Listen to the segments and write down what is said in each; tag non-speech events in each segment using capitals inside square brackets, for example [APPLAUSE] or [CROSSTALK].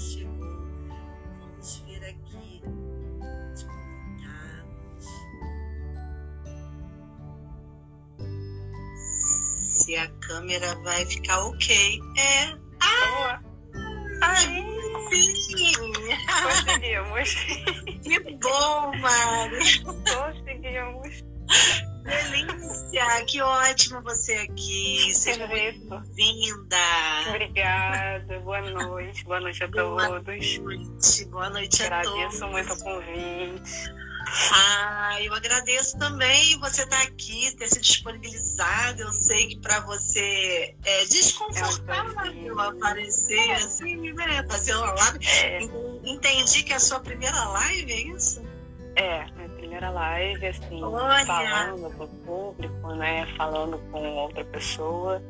chegou. Vamos ver aqui os convidados. Se a câmera vai ficar ok. É. Ah! Ai, sim! Conseguimos. Que bom, Mari! Conseguimos. Delícia! Que ótimo você aqui. Seja bem-vinda. Obrigada. Boa noite. Boa noite a Boa todos. noite. Boa noite a todos. Agradeço muito o convite. Ah, eu agradeço também você estar aqui, ter se disponibilizado. Eu sei que para você é desconfortável aparecer assim, né? Fazer uma live. É, Entendi que é a sua primeira live, é isso? é, minha primeira live, assim, Olha! falando pro público, né? Falando com outra pessoa.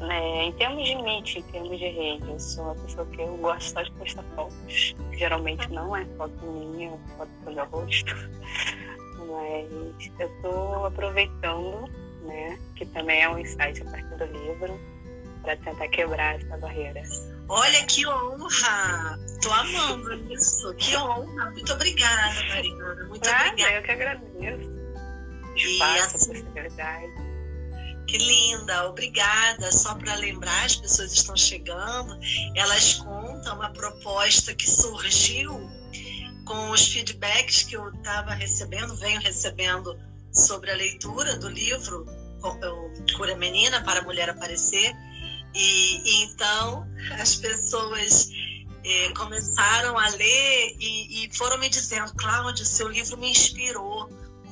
Né, em termos de mídia, em termos de rede, eu sou uma pessoa que eu gosto só de postar fotos. Geralmente não é foto minha, é foto do meu rosto. Mas eu estou aproveitando, né, que também é um insight a partir do livro, para tentar quebrar essa barreira. Olha que honra! Tô amando isso. Que honra! Muito obrigada, Mariana. Muito Nada, obrigada. eu que agradeço. E Espaço, assim- possibilidade. Que linda, obrigada. Só para lembrar, as pessoas estão chegando, elas contam uma proposta que surgiu com os feedbacks que eu estava recebendo, venho recebendo sobre a leitura do livro Cura Menina para a Mulher Aparecer. E, e então as pessoas eh, começaram a ler e, e foram me dizendo, Cláudia, seu livro me inspirou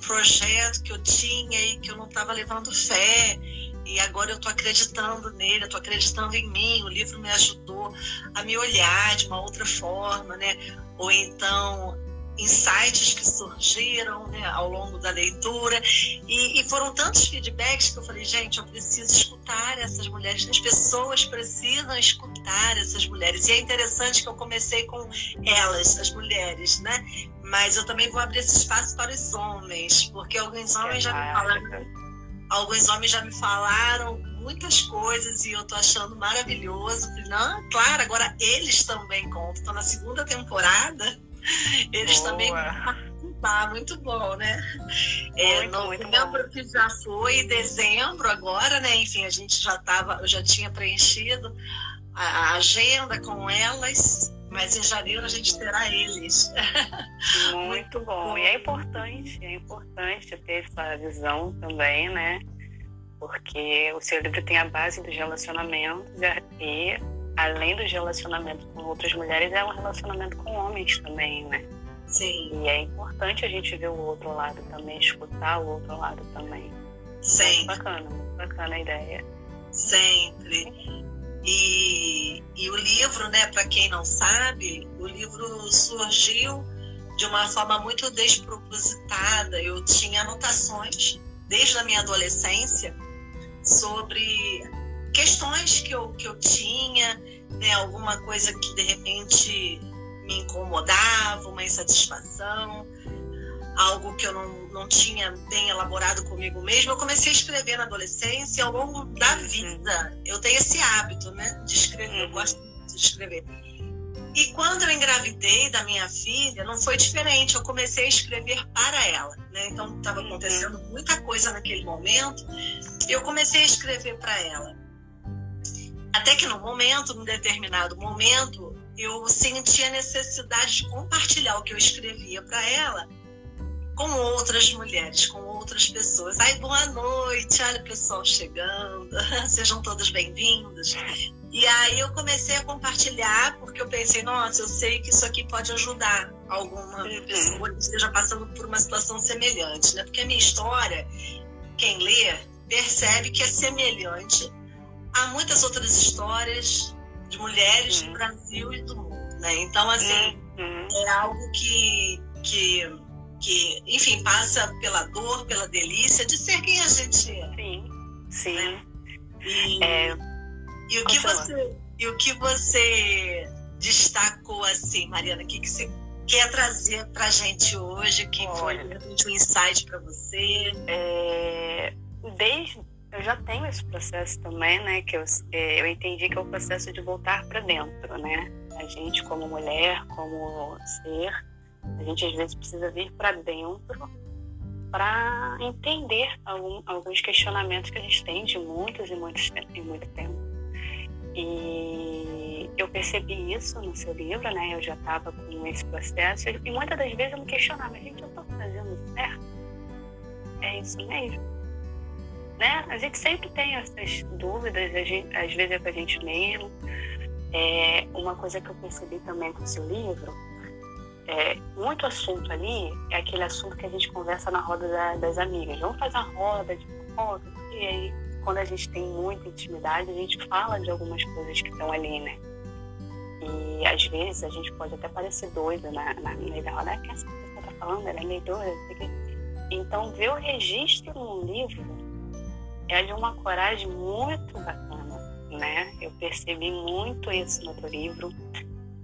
projeto que eu tinha e que eu não estava levando fé e agora eu estou acreditando nele, eu estou acreditando em mim. O livro me ajudou a me olhar de uma outra forma, né? Ou então insights que surgiram né, ao longo da leitura e, e foram tantos feedbacks que eu falei gente eu preciso escutar essas mulheres as pessoas precisam escutar essas mulheres e é interessante que eu comecei com elas as mulheres né mas eu também vou abrir esse espaço para os homens porque alguns homens já me falaram alguns homens já me falaram muitas coisas e eu tô achando maravilhoso. Não, claro, agora eles também contam. Estou na segunda temporada, eles Boa. também participar. Muito bom, né? É, Muito, muito novembro que já foi, dezembro agora, né? Enfim, a gente já tava, eu já tinha preenchido a, a agenda com elas, mas em janeiro a gente terá eles. [LAUGHS] Muito bom. E é importante, é importante ter essa visão também, né? Porque o seu livro tem a base dos relacionamentos e, além dos relacionamentos com outras mulheres, é um relacionamento com homens também, né? Sim, E é importante a gente ver o outro lado também, escutar o outro lado também. Muito sempre. bacana, muito bacana a ideia. Sempre. E, e o livro, né, para quem não sabe, o livro surgiu de uma forma muito despropositada. Eu tinha anotações desde a minha adolescência sobre questões que eu, que eu tinha, né, alguma coisa que de repente me incomodava, uma insatisfação, algo que eu não, não tinha bem elaborado comigo mesma. Eu comecei a escrever na adolescência e ao longo da vida. Eu tenho esse hábito, né, de escrever. Eu Uhum. gosto muito de escrever. E quando eu engravidei da minha filha, não foi diferente. Eu comecei a escrever para ela, né? Então estava Uhum. acontecendo muita coisa naquele momento. Eu comecei a escrever para ela. Até que no momento, num determinado momento, eu senti a necessidade de compartilhar o que eu escrevia para ela com outras mulheres, com outras pessoas. Ai, boa noite, olha o pessoal chegando, [LAUGHS] sejam todos bem-vindos. E aí eu comecei a compartilhar, porque eu pensei, nossa, eu sei que isso aqui pode ajudar alguma Uhum. pessoa que esteja passando por uma situação semelhante, né? Porque a minha história, quem lê, percebe que é semelhante a muitas outras histórias de mulheres Uhum. do Brasil e do mundo, né? Então, assim, Uhum. é algo que, que, que, enfim, passa pela dor, pela delícia de ser quem a gente é. Sim, sim. E, É, e o que você e o que você destacou assim, Mariana, o que, que você quer trazer pra gente hoje? Que foi Olha. repente, um insight para você? é, desde eu já tenho esse processo também, né? Que eu, é, eu entendi que é o processo de voltar para dentro, né? A gente, como mulher, como ser, a gente às vezes precisa vir para dentro para entender algum, alguns questionamentos que a gente tem de muitos e muitos e muito tempo. E eu percebi isso no seu livro, né? Eu já estava com esse processo e muitas das vezes eu me questionava, gente, eu estou fazendo certo? É isso mesmo? Né? A gente sempre tem essas dúvidas, gente, às vezes é com a gente mesmo. É, uma coisa que eu percebi também com seu livro é, muito assunto ali é aquele assunto que a gente conversa na roda da, das amigas. Vamos fazer uma roda de fofoca, e aí quando a gente tem muita intimidade, a gente fala de algumas coisas que estão ali, né? E às vezes a gente pode até parecer doida na, na meio da roda, que essa pessoa tá falando, ela é meio doida. Então, ver o registro num livro é de uma coragem muito bacana, né? Eu percebi muito isso no teu livro,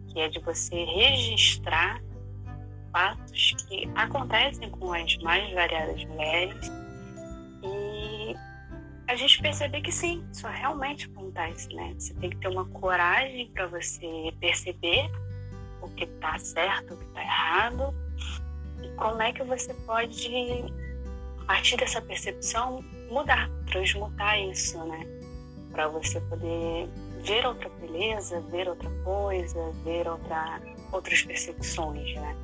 que é de você registrar fatos que acontecem com as mais variadas mulheres e a gente perceber que sim, isso realmente acontece, né? Você tem que ter uma coragem para você perceber o que está certo, o que está errado e como é que você pode, a partir dessa percepção, mudar, transmutar isso, né? Para você poder ver outra beleza, ver outra coisa, ver outra, outras percepções, né?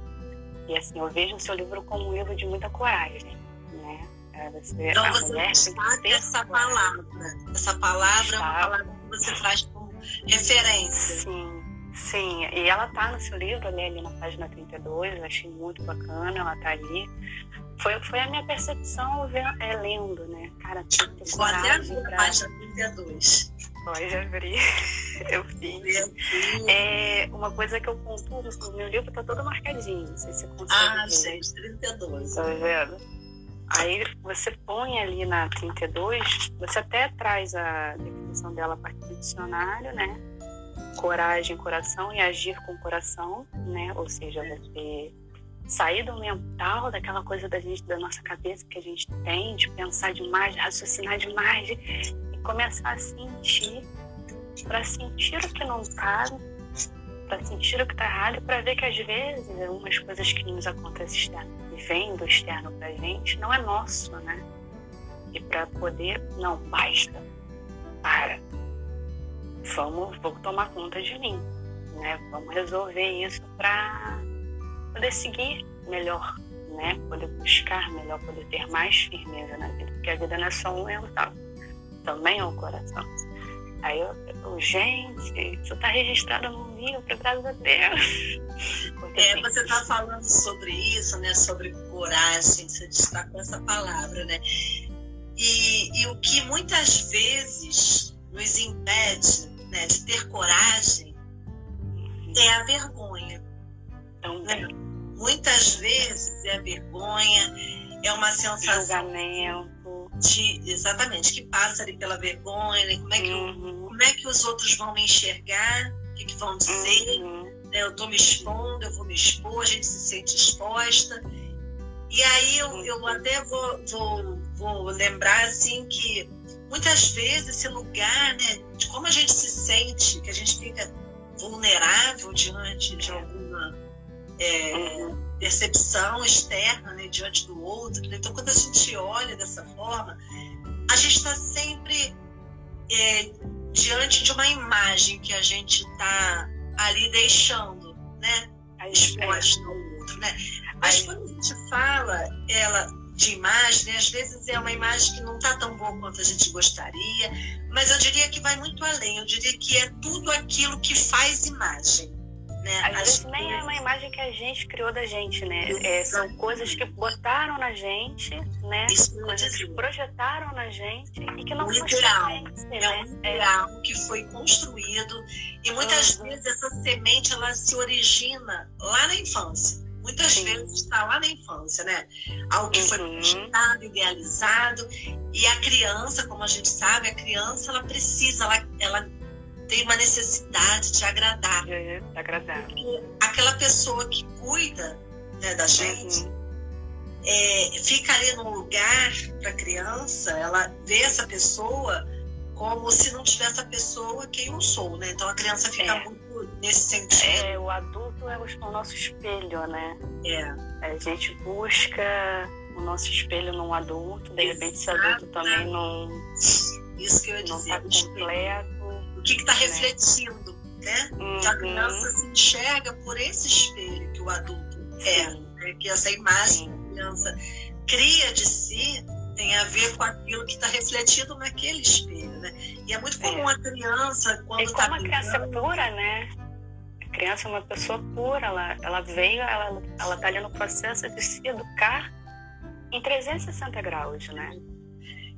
E assim, eu vejo o seu livro como um livro de muita coragem, né? É, você, então você destaca essa palavra. Essa palavra é uma palavra que você traz como referência. Sim, sim. E ela tá no seu livro, né, ali na página 32, eu achei muito bacana, ela tá ali. Foi, foi a minha percepção é, lendo, né? Cara, tem que ter coragem. Pra... página 32. Pode abrir. Eu fiz. É, uma coisa que eu pontuo no meu livro tá todo marcadinho. Não sei se você consegue. Ah, gente, 32. Tá vendo? Aí você põe ali na 32, você até traz a definição dela a partir do dicionário, né? Coragem, coração e agir com coração, né? Ou seja, você sair do mental, daquela coisa da gente, da nossa cabeça que a gente tem, de pensar demais, de raciocinar demais, de começar a sentir, para sentir o que não está, para sentir o que está errado, para ver que às vezes algumas coisas que nos acontecem externo, vêm do externo para gente, não é nosso, né? E para poder, não, basta, para, vamos, vou tomar conta de mim, né? Vamos resolver isso para poder seguir melhor, né? Poder buscar melhor, poder ter mais firmeza na vida, porque a vida não é só um mental também ao coração. Aí eu, eu gente, isso está registrado no livro, graças a Deus. [LAUGHS] Porque, é, você está falando sobre isso, né? Sobre coragem, você destacou essa palavra, né? E, e o que muitas vezes nos impede né, de ter coragem é a vergonha. Então, né? Muitas vezes é a vergonha, é uma sensação. Julgamento de exatamente que passa ali pela vergonha, né? como é que uhum. como é que os outros vão me enxergar, o que, que vão dizer, uhum. né? eu estou me expondo, eu vou me expor, a gente se sente exposta. E aí eu, eu uhum. até vou, vou, vou lembrar assim que muitas vezes esse lugar, né, como a gente se sente, que a gente fica vulnerável diante de alguma é, percepção externa né, diante do outro. Então, quando a gente olha dessa forma, a gente está sempre é, diante de uma imagem que a gente está ali deixando, né, exposta ao outro, né? Mas quando a gente fala ela de imagem, né, às vezes é uma imagem que não está tão boa quanto a gente gostaria, mas eu diria que vai muito além. Eu diria que é tudo aquilo que faz imagem. Né? Às vezes nem é uma imagem que a gente criou da gente, né? É, são coisas que botaram na gente, né? Isso coisas que projetaram na gente e que não ideal. Gente, é né? um ideal é. que foi construído e muitas uhum. vezes essa semente ela se origina lá na infância. Muitas Sim. vezes está lá na infância, né? Algo que uhum. foi projetado, idealizado e a criança, como a gente sabe, a criança ela precisa, ela, ela tem uma necessidade de agradar. É, de agradar. Porque aquela pessoa que cuida né, da gente uhum. é, fica ali num lugar para a criança, ela vê essa pessoa como se não tivesse a pessoa quem eu sou, né? Então a criança fica é. muito nesse sentido. É, o adulto é o nosso espelho, né? É. A gente busca o nosso espelho num adulto, de repente esse adulto também não, Isso que eu ia não dizer. espelho. completo. O que está né? refletindo, né? Que a Uhum. criança se enxerga por esse espelho que o adulto é. Né? Que essa imagem sim. que a criança cria de si tem a ver com aquilo que está refletido naquele espelho, né? E é muito comum É. a criança, quando está como a criança é pura, né? A criança é uma pessoa pura, ela, ela veio, ela, ela tá ali no processo de se educar em 360 graus, né?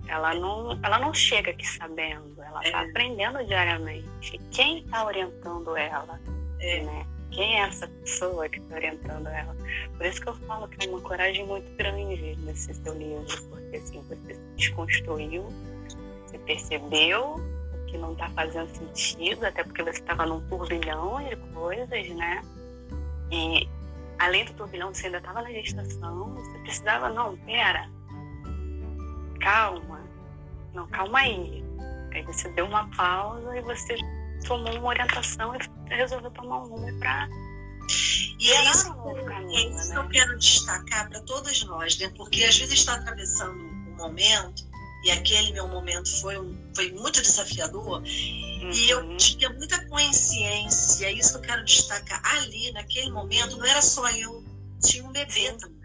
Ela não, ela não chega aqui sabendo, ela está É. aprendendo diariamente. Quem está orientando ela, É. né? Quem é essa pessoa que está orientando ela? Por isso que eu falo que é uma coragem muito grande nesse seu livro, porque assim, você se desconstruiu, você percebeu que não está fazendo sentido, até porque você estava num turbilhão de coisas, né? E além do turbilhão, você ainda estava na gestação, você precisava, não, pera, calma, não, calma aí. Aí você deu uma pausa e você tomou uma orientação e resolveu tomar um rumo para E é isso, novo é isso que né? eu quero destacar para todas nós, né? Porque às vezes está atravessando um momento, e aquele meu momento foi, um, foi muito desafiador, e eu Uhum. tinha muita consciência, é isso que eu quero destacar. Ali, naquele momento, não era só eu, tinha um bebê também.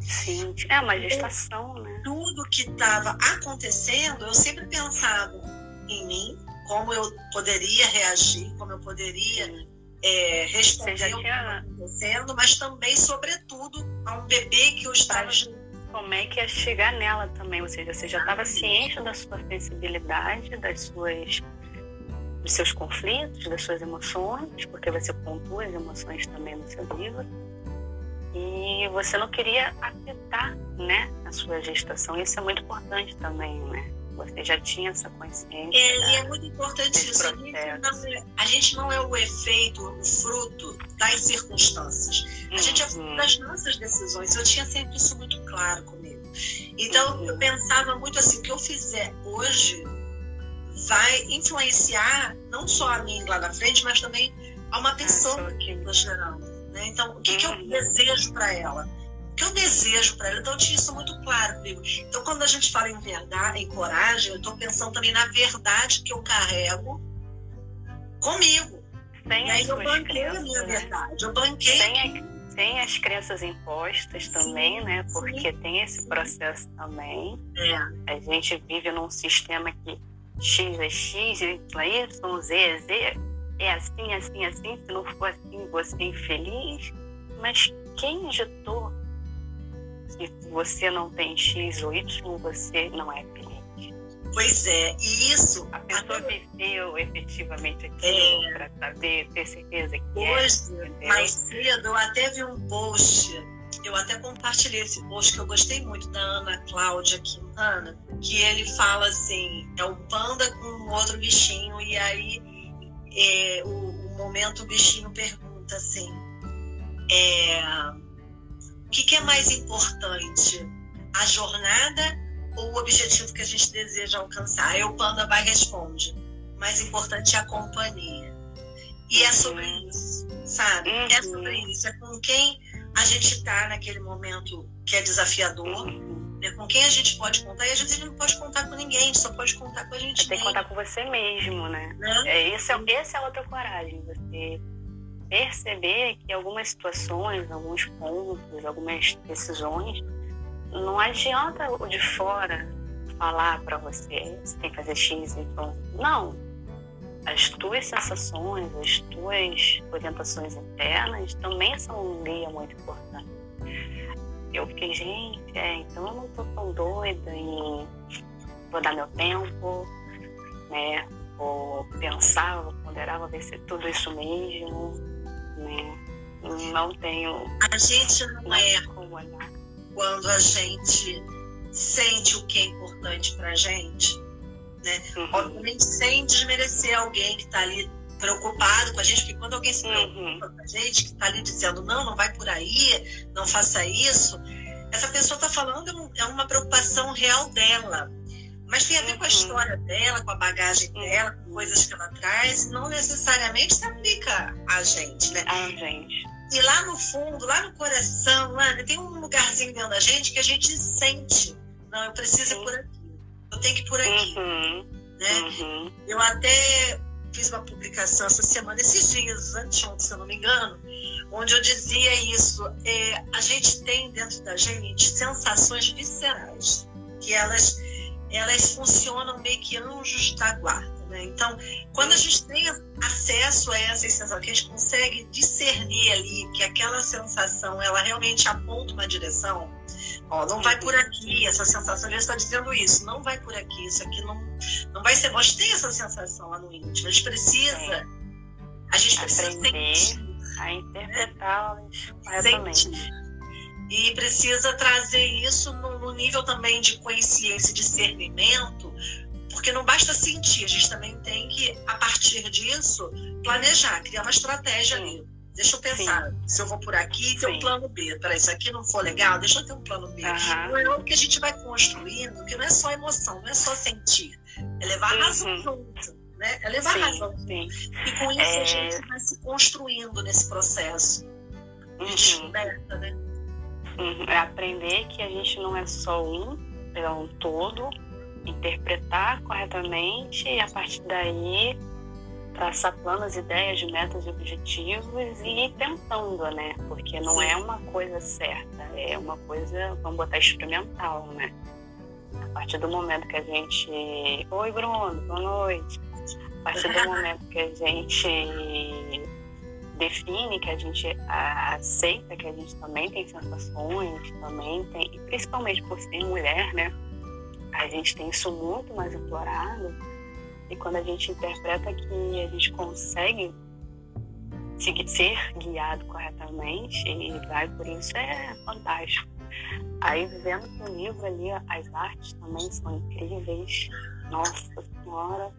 Sim, é uma gestação, né? Tudo que estava acontecendo, eu sempre pensava em mim, como eu poderia reagir, como eu poderia é, responder ao que estava acontecendo, mas também, sobretudo, a um bebê que eu estava como é que ia chegar nela também, ou seja, você já estava ciente da sua sensibilidade, das suas dos seus conflitos, das suas emoções, porque você pontua as emoções também no seu livro. E você não queria afetar, né, a sua gestação. Isso é muito importante também, né? Você já tinha essa consciência. É, e é muito importante isso. A gente, não é, a gente não é o efeito, o fruto das circunstâncias. A gente é fruto Uhum. das nossas decisões. Eu tinha sempre isso muito claro comigo. Então, Uhum. eu pensava muito assim: o que eu fizer hoje vai influenciar não só a mim lá na frente, mas também a uma pessoa pessoa que eu estou gerando. Né? Então, o que, que eu Uhum. desejo para ela? O que eu desejo para ela? Então, eu tinha isso muito claro comigo. Então, quando a gente fala em verdade, em coragem, eu estou pensando também na verdade que eu carrego comigo. Sem E aí eu banquei a minha né? verdade. Eu banquei. Sem as crenças impostas também, né? Porque tem esse processo também. É, A gente vive num sistema que X é X, Y é Y, Z é Z. É assim, assim, assim. Se não for assim, você é infeliz. Mas quem ditou que você não tem X ou Y, você não é? Pois é. E isso, A pessoa viveu efetivamente É. aquilo para saber, ter certeza que é. hoje, entendeu? mais cedo, eu até vi um post. Eu até compartilhei esse post que eu gostei muito da Ana Cláudia Quintana, que ele fala assim: é o panda com um outro bichinho, e aí é, o, o momento o bichinho pergunta assim: é, o que, que é mais importante? A jornada o objetivo que a gente deseja alcançar? Aí o panda vai responde: mais importante é a companhia. E é sobre isso, sabe? É Uhum. sobre isso. É com quem a gente está naquele momento que é desafiador, Uhum. né? com quem a gente pode contar. E às vezes a gente não pode contar com ninguém, a gente só pode contar com a gente Você tem que mesmo. contar com você mesmo, né? Né? É, esse, é, esse é outra coragem, você perceber que algumas situações, alguns pontos, algumas decisões, não adianta o de fora falar para você, você tem que fazer X, Y. Não. As tuas sensações, as tuas orientações internas também são um guia muito importante. Eu fiquei, gente, é, então eu não tô tão doida e vou dar meu tempo, né? Vou pensar, vou ponderar, vou ver se é tudo isso mesmo, né? Não tenho A gente não é como olhar. Quando a gente sente o que é importante pra gente, né? Uhum. Obviamente sem desmerecer alguém que está ali preocupado com a gente, porque quando alguém se preocupa Uhum. com a gente, que está ali dizendo não, não vai por aí, não faça isso, essa pessoa está falando é é uma preocupação real dela. mas tem a ver com a uhum. história dela, com a bagagem uhum. dela, com coisas que ela traz, não necessariamente se aplica a gente, né? A gente. E lá no fundo, lá no coração, lá, tem um lugarzinho dentro da gente que a gente sente. Não, eu preciso ir por aqui. Eu tenho que ir por aqui. Uhum. Né? Uhum. Eu até fiz uma publicação essa semana, esses dias, anteontem, se eu não me engano, onde eu dizia isso. É, a gente tem dentro da gente sensações viscerais, que elas, elas funcionam meio que anjos da guarda. Né? Então, quando a gente tem acesso a essas sensações, que a gente consegue discernir ali que aquela sensação ela realmente aponta uma direção, ó, não vai por aqui, essa sensação já está dizendo isso, não vai por aqui, isso aqui não, não vai ser bom. A gente tem essa sensação lá no íntimo, a gente precisa, a gente precisa Aprender sentir, a interpretá-las corretamente. E precisa trazer isso no, no nível também de consciência e discernimento porque não basta sentir, a gente também tem que, a partir disso, planejar, criar uma estratégia ali. Deixa eu pensar, Sim. se eu vou por aqui, ter um plano B. Para isso aqui não for legal, deixa eu ter um plano B. Uhum. Não é algo que a gente vai construindo, que não é só emoção, não é só sentir. É levar a razão uhum. junto. Né? É levar sim, a razão. Sim. E com isso é... a gente vai se construindo nesse processo de uhum. descoberta, né? Uhum. É aprender que a gente não é só um, é um todo, interpretar corretamente e a partir daí traçar planos, ideias, metas e objetivos e ir tentando, né? Porque não Sim. é uma coisa certa, é uma coisa, vamos botar experimental, né? A partir do momento que a gente. Oi, Bruno, boa noite. A partir do momento que a gente define, que a gente aceita que a gente também tem sensações, também tem, principalmente por ser mulher, né? A gente tem isso muito mais explorado e quando a gente interpreta que a gente consegue ser guiado corretamente e vai por isso é fantástico. Aí vendo que o livro ali, as artes também são incríveis. Nossa Senhora,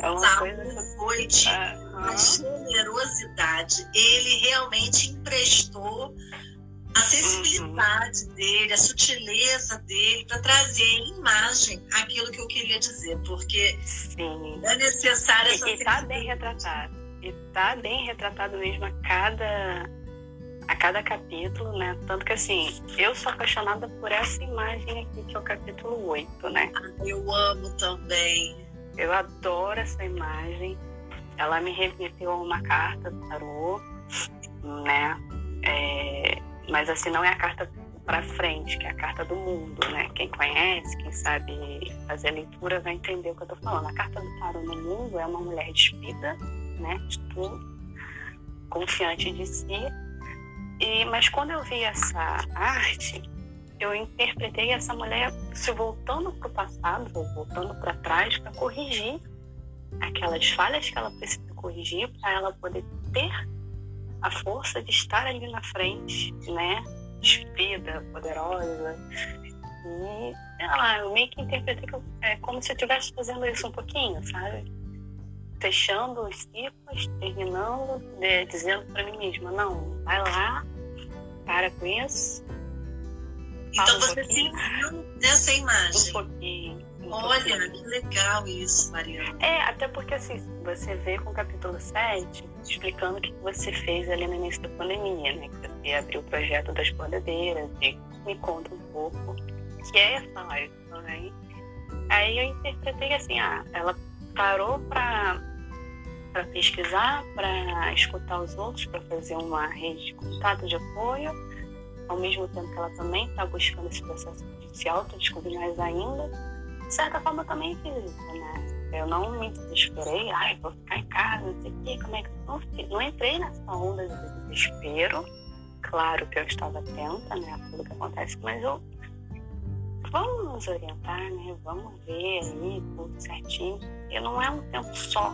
é uma Saúde, coisa. Foi de uhum. generosidade. Ele realmente emprestou a sensibilidade uhum. dele, a sutileza dele para trazer em imagem aquilo que eu queria dizer, porque Sim. é necessário essa E está bem retratado. E está bem retratado mesmo a cada a cada capítulo, né? Tanto que assim, eu sou apaixonada por essa imagem aqui, que é o capítulo 8, né? Ah, eu amo também. Eu adoro essa imagem. Ela me remeteu a uma carta do tarô, né? Mas assim não é a carta para frente, que é a carta do mundo, né? Quem conhece, quem sabe fazer a leitura vai entender o que eu tô falando. A carta do tarot no mundo é uma mulher despida, né? De tudo, confiante de si. E mas quando eu vi essa arte, eu interpretei essa mulher se voltando para o passado, voltando para trás para corrigir aquelas falhas que ela precisa corrigir para ela poder ter a força de estar ali na frente, né? Despida, poderosa. E, sei lá, eu meio que interpretei que eu, é como se eu estivesse fazendo isso um pouquinho, sabe? Fechando os ciclos, terminando, de, dizendo para mim mesma: não, vai lá, para com isso. Então um você se viu nessa imagem? Um pouquinho Olha, que legal isso, Mariana. É, até porque assim, você vê com o capítulo 7 explicando o que você fez ali no início da pandemia, né? Que você abriu o projeto das bordadeiras e me conta um pouco que é essa live também. Aí eu interpretei assim, ah, ela parou para para pesquisar, para escutar os outros, para fazer uma rede de contato, de apoio, ao mesmo tempo que ela também está buscando esse processo de se autodescobrir mais ainda de certa forma, eu também fiz isso, né? Eu não me desesperei, ai, vou ficar em casa, não sei o quê, como é que. Não, não entrei nessa onda de desespero. Claro que eu estava atenta, né, a tudo que acontece, mas eu. Vamos nos orientar, né? Vamos ver aí tudo certinho. E não é um tempo só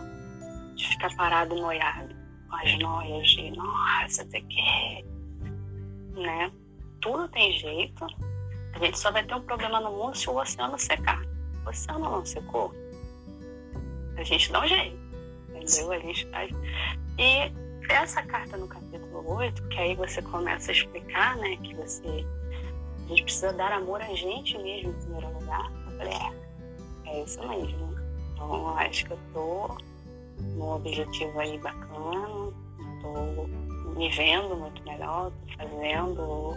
de ficar parado noiado, com as noias de, nossa, você quer, né? Tudo tem jeito. A gente só vai ter um problema no mundo se o oceano secar oceano não secou, a gente dá um jeito, entendeu? A gente faz. E essa carta no capítulo 8, que aí você começa a explicar, né, que você. A gente precisa dar amor a gente mesmo em primeiro lugar. Eu falei, é, É isso mesmo. Então, acho que eu tô num objetivo aí bacana, tô me vendo muito melhor, tô fazendo.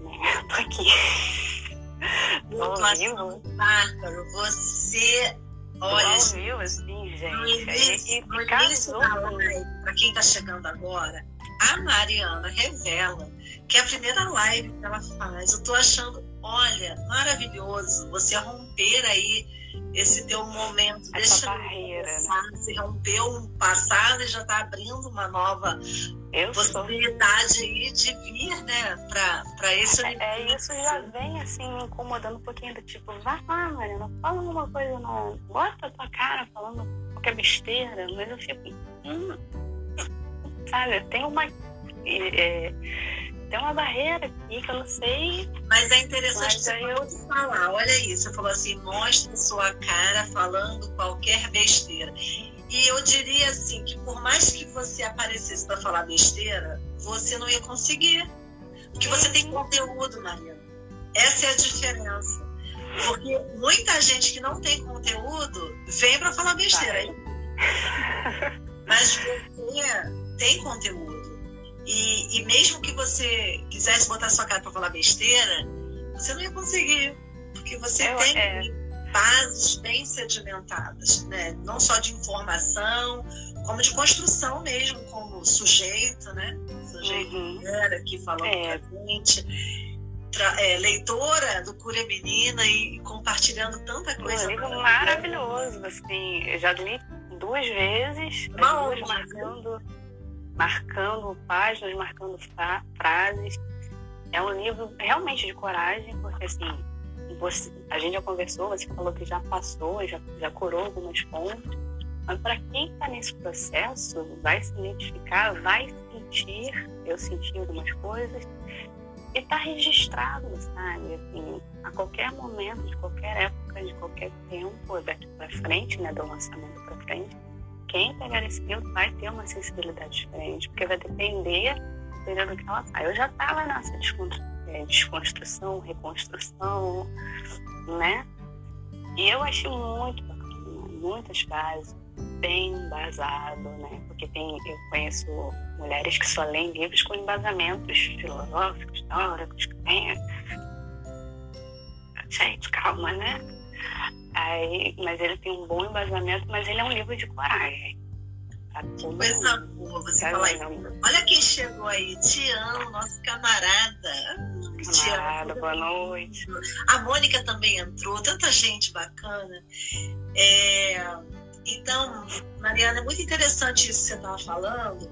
Né? [LAUGHS] Tô aqui. Tô vivo. Bárbaro, você. Olha, tô vivo, assim, gente. No início, da live, pra quem tá chegando agora, a Mariana revela que é a primeira live que ela faz. Eu tô achando, olha, maravilhoso você romper aí esse teu momento. Essa deixa barreira. Passar, né? Você rompeu um passado e já está abrindo uma nova eu possibilidade aí de vir, né, para esse é, é, isso já vem assim me incomodando um pouquinho do tipo, vai lá, Mariana, fala alguma coisa, não. Bota a tua cara falando qualquer besteira, mas eu fico. Hum, sabe, tem uma. É, tem uma barreira aqui que eu não sei. Mas é interessante você eu... falar. Olha isso, você falou assim, mostra sua cara falando qualquer besteira. E eu diria assim que por mais que você aparecesse para falar besteira, você não ia conseguir. Porque você tem conteúdo, Mariana. Essa é a diferença. Porque muita gente que não tem conteúdo vem para falar besteira. Mas você tem conteúdo. E, e mesmo que você quisesse botar sua cara para falar besteira, você não ia conseguir, porque você Eu, tem é. bases bem sedimentadas, né? não só de informação, como de construção mesmo, como sujeito, né? Sujeito uhum. era aqui falando é. pra gente. É, leitora do Cura Menina e, compartilhando tanta coisa. Um livro maravilhoso, assim, eu já li duas vezes, Uma duas marcando marcando páginas, marcando frases. É um livro realmente de coragem, porque assim, você, a gente já conversou, você falou que já passou, já, já curou algumas pontes, mas para quem está nesse processo, vai se identificar, vai sentir, eu senti algumas coisas, e está registrado, sabe? Assim, a qualquer momento, de qualquer época, de qualquer tempo, daqui para frente, né, do lançamento para frente, quem pegar esse livro vai ter uma sensibilidade diferente, porque vai depender do período que ela está. Eu já estava nessa é, desconstrução, reconstrução, né? E eu achei muito bacana, muitas frases, bem embasado, né? Porque tem, eu conheço mulheres que só leem livros com embasamentos filosóficos, teóricos, que tem. Gente, calma, né? Aí, mas ele tem um bom embasamento, mas ele é um livro de coragem. Tá Coisa boa você falar isso. Olha quem chegou aí, Tião, nosso camarada. Camarada, boa noite. A Mônica também entrou, tanta gente bacana. É, então, Mariana, é muito interessante isso que você estava falando,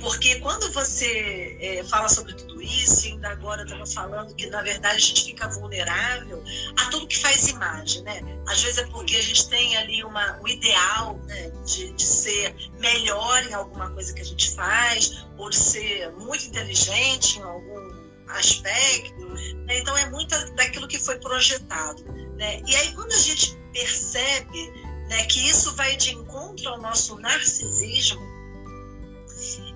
porque quando você é, fala sobre tudo isso, ainda agora estava falando que, na verdade, a gente fica vulnerável a tudo que faz imagem, né? Às vezes é porque a gente tem ali uma, o ideal né, de, de ser melhor em alguma coisa que a gente faz, ou de ser muito inteligente em algum aspecto. Né? Então, é muito daquilo que foi projetado. Né? E aí, quando a gente percebe né, que isso vai de encontro ao nosso narcisismo,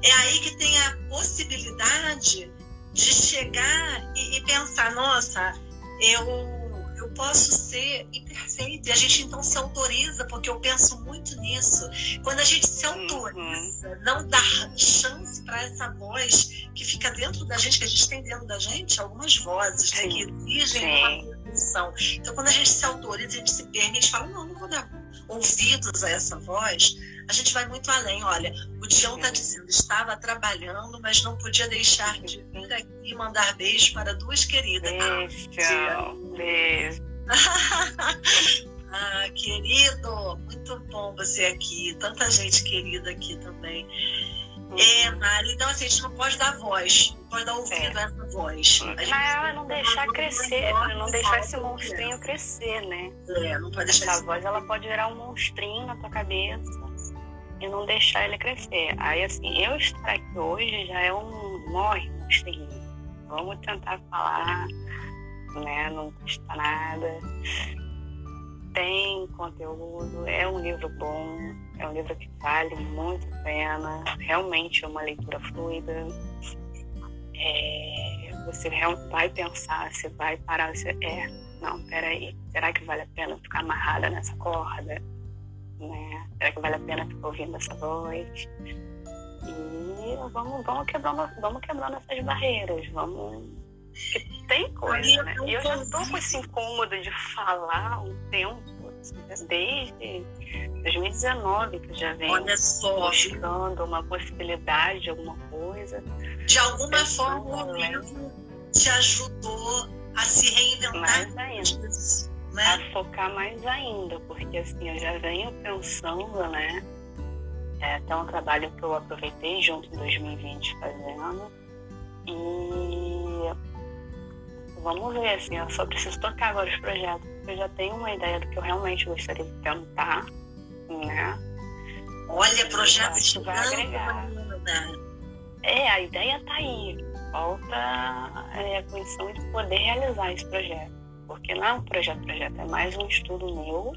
é aí que tem a possibilidade de chegar e, e pensar, nossa, eu eu posso ser imperfeita. E a gente então se autoriza, porque eu penso muito nisso. Quando a gente se uhum. autoriza, uhum. não dá chance para essa voz que fica dentro da gente, que a gente tem dentro da gente, algumas vozes né, que exigem uma posição. Então, quando a gente se autoriza, a gente se permite, fala, não, não vou dar ouvidos a essa voz, a gente vai muito além. Olha, o Tião está dizendo, estava trabalhando, mas não podia deixar de vir aqui e mandar beijos para duas queridas. Beijo, Tião. [LAUGHS] Beijo. ah, querido, muito bom você aqui. Tanta gente querida aqui também. É, uhum. Mari, então assim, a gente não pode dar voz, não pode dar ouvido é. a essa voz. Mas ela não deixar crescer, não deixar esse monstrinho crescer, né? É, não pode deixar. Essa voz, ela pode virar um monstrinho na tua cabeça e não deixar ele crescer. Aí, assim, eu estar aqui hoje já é um morre, monstrinho. Vamos tentar falar, né? Não custa nada. Tem conteúdo, é um livro bom, é um livro que vale muito a pena. Realmente é uma leitura fluida. É, você vai pensar, você vai parar, você é não, peraí, será que vale a pena ficar amarrada nessa corda? Né? Será que vale a pena ficar ouvindo essa voz? E vamos, vamos, quebrando, vamos quebrando essas barreiras, vamos. Porque tem coisa, né? E eu já tô com esse incômodo de falar um tempo, assim, desde 2019 que eu já venho buscando uma possibilidade, alguma coisa. De alguma forma o livro te ajudou a se reinventar mais ainda. Né? A focar mais ainda, porque assim, eu já venho pensando, né? É até um trabalho que eu aproveitei junto em 2020 fazendo. E vamos ver, assim, eu só preciso tocar agora os projetos, porque eu já tenho uma ideia do que eu realmente gostaria de tentar, né? Olha, Eu projeto acho que vai gigante, agregar. Marina. É, a ideia tá aí. Falta é, a condição de poder realizar esse projeto. Porque não é um projeto, projeto, é mais um estudo meu,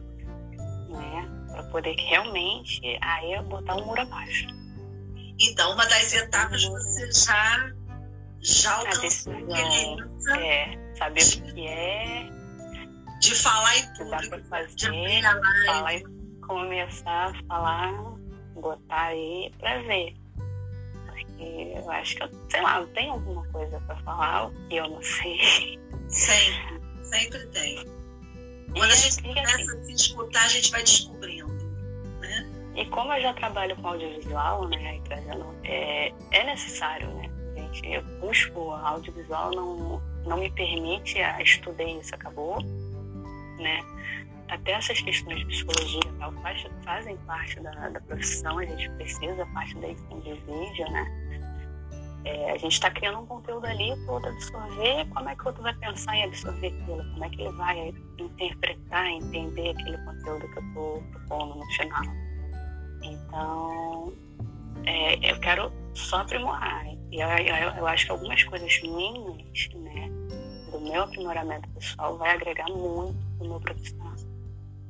né? Para poder realmente aí botar o muro abaixo. Então, uma das etapas você já, já A alcançou a é saber o que é, de falar em público, de fazer, live. falar e começar a falar, botar aí para ver. Porque eu acho que eu, sei lá, eu tenho alguma coisa para falar, o que eu não sei. Sempre, [LAUGHS] sempre tem. Quando a gente e, começa a se escutar, a gente vai descobrindo. Né? e como eu já trabalho com audiovisual, né, trazendo, é, é necessário, né? Gente, eu busco audiovisual, não, não me permite, ah, estudei isso, acabou, né? Até essas questões de psicologia tal faz, fazem parte da, da profissão, a gente precisa, parte da edição de vídeo, né? É, a gente está criando um conteúdo ali para o outro absorver, como é que o outro vai pensar em absorver aquilo, como é que ele vai interpretar, entender aquele conteúdo que eu estou propondo no final. Então, é, eu quero só aprimorar. E eu, eu, eu acho que algumas coisas minhas, né, do meu aprimoramento pessoal, vai agregar muito no meu profissional.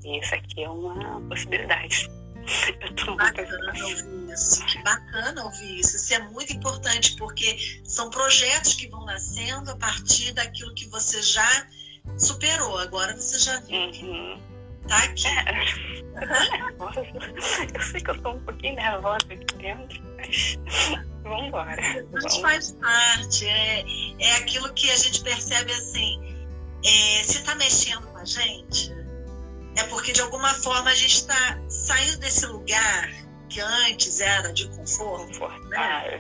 E isso aqui é uma possibilidade. [LAUGHS] Eu tô muito Bacana ouvir isso. Que bacana ouvir isso. Isso é muito importante, porque são projetos que vão nascendo a partir daquilo que você já superou. Agora você já viu que Uhum. tá aqui. É, [LAUGHS] eu sei que eu tô um pouquinho nervosa aqui dentro, mas [LAUGHS] vambora. Mas Vamos. faz parte. É, é aquilo que a gente percebe assim. é, se tá mexendo com a gente, é porque de alguma forma a gente está saindo desse lugar que antes era de conforto. Confortável.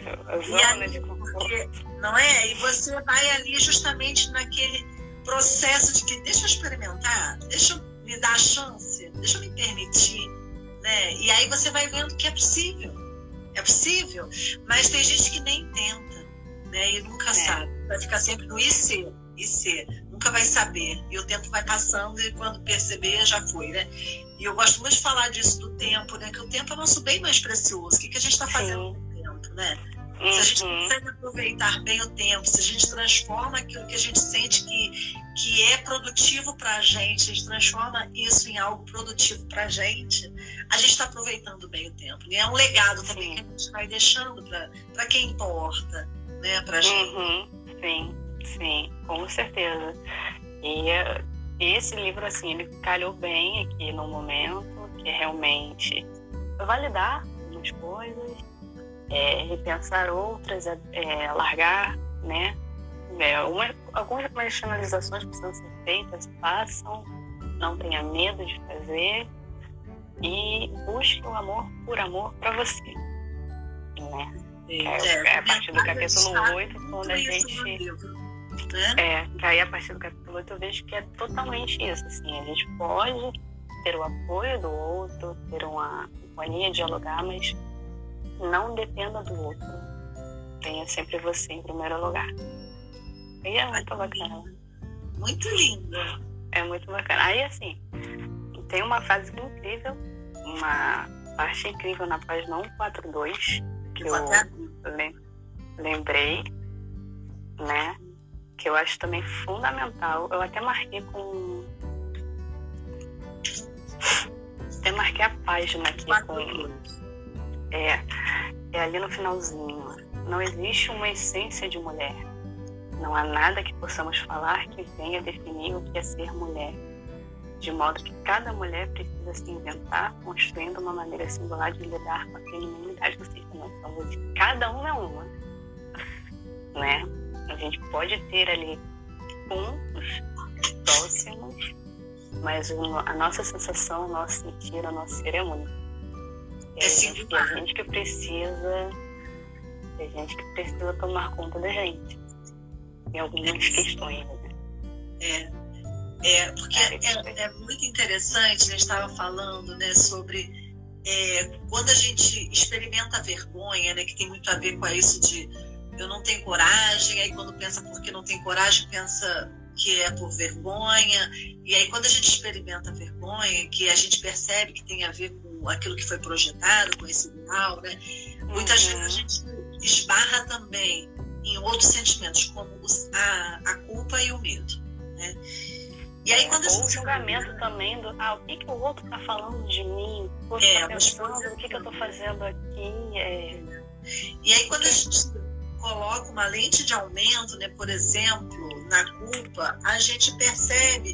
E de conforto. porque, não é? E você vai ali justamente naquele processo de que deixa eu experimentar, deixa eu me dar a chance, deixa eu me permitir, né? E aí você vai vendo que é possível, é possível, mas tem gente que nem tenta, né? E nunca É. sabe, vai ficar sempre no IC, IC, nunca vai saber. E o tempo vai passando e quando perceber já foi, né? E eu gosto muito de falar disso do tempo, né? Que o tempo é nosso bem mais precioso. O que, que a gente está fazendo com o tempo, né? Se a gente Uhum. consegue aproveitar bem o tempo, se a gente transforma aquilo que a gente sente que, que é produtivo para a gente, a gente transforma isso em algo produtivo para a gente, a gente está aproveitando bem o tempo. E é um legado também Sim. que a gente vai deixando para quem importa, né, para a gente. Uhum, sim, sim, com certeza. E eh, esse livro, assim, ele calhou bem aqui no momento, que é realmente validar algumas coisas, é, repensar outras, é, é, largar, né? É, uma, algumas racionalizações precisam ser feitas, façam, não tenha medo de fazer e busque o amor por amor para você, né? É, é a partir do capítulo 8, quando a gente. Né? É, que aí a partir do capítulo 8 eu vejo que é totalmente isso. Assim, a gente pode ter o apoio do outro, ter uma companhia, dialogar, mas não dependa do outro. Tenha sempre você em primeiro lugar. E é muito bacana. Muito linda. É muito bacana. Aí, assim, tem uma fase incrível, uma parte incrível na página 142, que Eu eu lembrei, né? Que eu acho também fundamental. Eu até marquei com. Até marquei a página aqui com. É, é ali no finalzinho. Não existe uma essência de mulher. Não há nada que possamos falar que venha definir o que é ser mulher, de modo que cada mulher precisa se inventar, construindo uma maneira singular de lidar com a feminilidade. Vocês têm noção de cada uma é uma, né? A gente pode ter ali pontos próximos, mas a nossa sensação, o nosso sentir, o nosso ser é único. É, é a gente que precisa, é gente que precisa tomar conta da gente em algumas é. questões. Né? É. É, porque é, é, muito interessante, a gente estava falando né, sobre é, quando a gente experimenta a vergonha, né, que tem muito a ver com isso de eu não tenho coragem, aí quando pensa porque não tem coragem, pensa que é por vergonha, e aí quando a gente experimenta a vergonha, que a gente percebe que tem a ver com aquilo que foi projetado, com esse ideal, né? Muitas uhum. vezes a gente esbarra também em outros sentimentos, como a, a culpa e o medo, né? E aí, quando Ou o julgamento também do ah, o que, que o outro está falando de mim? Poxa, é, tá pensando, o que, que eu estou fazendo aqui? É... E aí, quando a gente coloca uma lente de aumento, né, por exemplo, na culpa, a gente percebe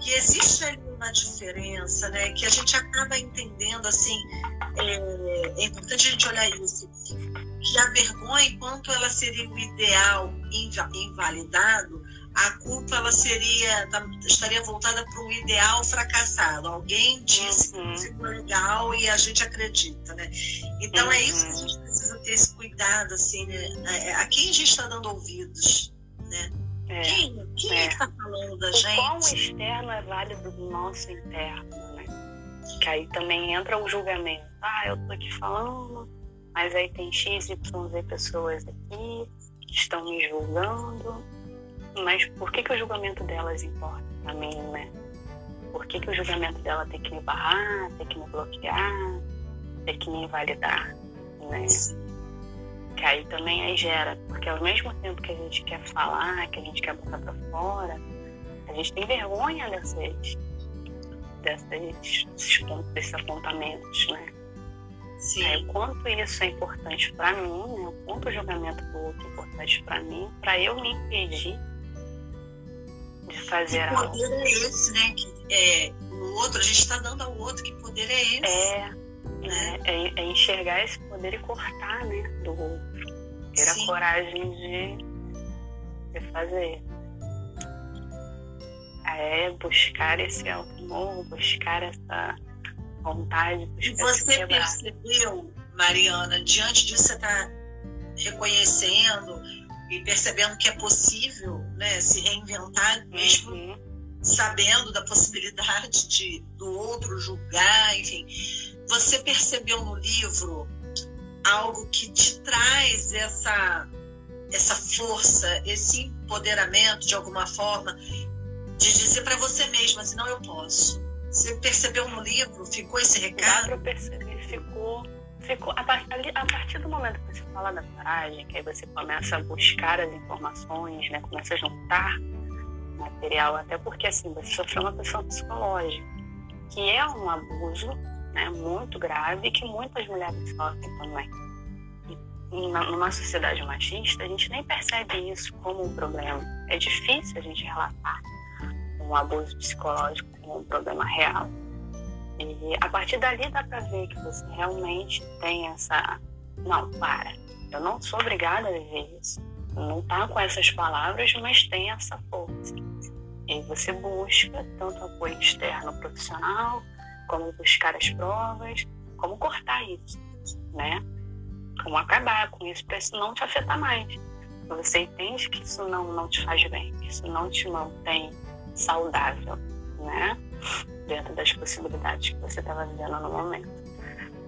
que existe ali uma diferença, né, que a gente acaba entendendo assim, é, é importante a gente olhar isso, que a vergonha, enquanto ela seria o ideal invalidado, a culpa ela seria tá, estaria voltada para um ideal fracassado. Alguém disse uhum. que ficou legal e a gente acredita, né? Então uhum. é isso que a gente precisa ter esse cuidado, assim, né? É, a quem a gente está dando ouvidos, né? É, quem quem é. está falando da o gente? Quão externo é válido do nosso interno, né? Que aí também entra o julgamento. Ah, eu tô aqui falando, mas aí tem X, Y, Z pessoas aqui que estão me julgando mas por que, que o julgamento delas importa para mim, né? Por que, que o julgamento dela tem que me barrar, tem que me bloquear, tem que me invalidar, né? Que aí também aí gera, porque ao mesmo tempo que a gente quer falar, que a gente quer botar para fora, a gente tem vergonha dessas, dessas pontos, desses apontamentos, né? Sim. Aí, o quanto isso é importante para mim, né? o quanto o julgamento do outro é importante para mim, para eu me impedir de fazer que poder algo. é esse, né? Que é, o outro, a gente está dando ao outro que poder é esse. É, né? é, é, enxergar esse poder e cortar, né? Do outro. Ter Sim. a coragem de, de fazer. É buscar esse amor, buscar essa vontade. Buscar e você percebeu, Mariana, diante disso você está reconhecendo e percebendo que é possível né, se reinventar mesmo uhum. sabendo da possibilidade de do outro julgar, enfim. Você percebeu no livro algo que te traz essa essa força, esse empoderamento de alguma forma de dizer para você mesma assim, não eu posso. Você percebeu no livro, ficou esse recado? Dá para perceber, ficou ficou a partir, a partir do momento que você fala da coragem, que aí você começa a buscar as informações, né, começa a juntar material, até porque assim você sofreu uma pressão psicológica, que é um abuso, né, muito grave que muitas mulheres sofrem também. E numa sociedade machista, a gente nem percebe isso como um problema. É difícil a gente relatar um abuso psicológico como um problema real. E a partir dali dá para ver que você realmente tem essa. Não, para. Eu não sou obrigada a viver isso. Não tá com essas palavras, mas tem essa força. E você busca tanto apoio externo profissional, como buscar as provas, como cortar isso, né? Como acabar com isso para isso não te afetar mais. Você entende que isso não, não te faz bem, que isso não te mantém saudável, né? dentro das possibilidades que você estava vivendo no momento.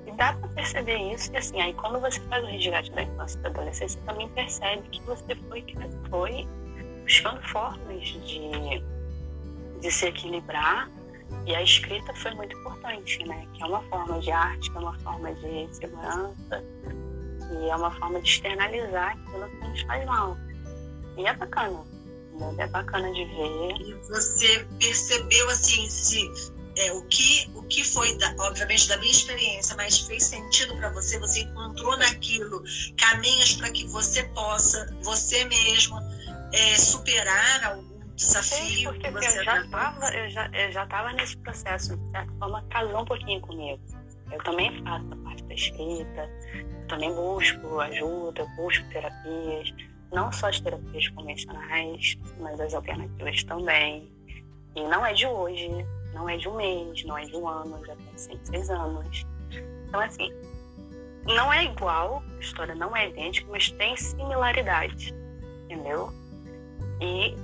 E dá para perceber isso, e assim, aí quando você faz o resgate da infância e da adolescência, você também percebe que você foi, foi buscando formas de, de se equilibrar, e a escrita foi muito importante, né? Que é uma forma de arte, que é uma forma de segurança, e é uma forma de externalizar aquilo que nos faz mal. E é bacana, é bacana de ver. E você percebeu assim se é, o que o que foi da, obviamente da minha experiência, mas fez sentido para você? Você encontrou naquilo caminhos para que você possa você mesma é, superar algum desafio porque, porque eu já estava eu já, eu já tava nesse processo, de certa forma, casou um pouquinho comigo. Eu também faço a parte da escrita, eu também busco ajuda, busco terapias, não só as terapias convencionais, mas as alternativas também. E não é de hoje, não é de um mês, não é de um ano, já tem cinco, seis anos. Então, assim, não é igual, a história não é idêntica, mas tem similaridade, entendeu? E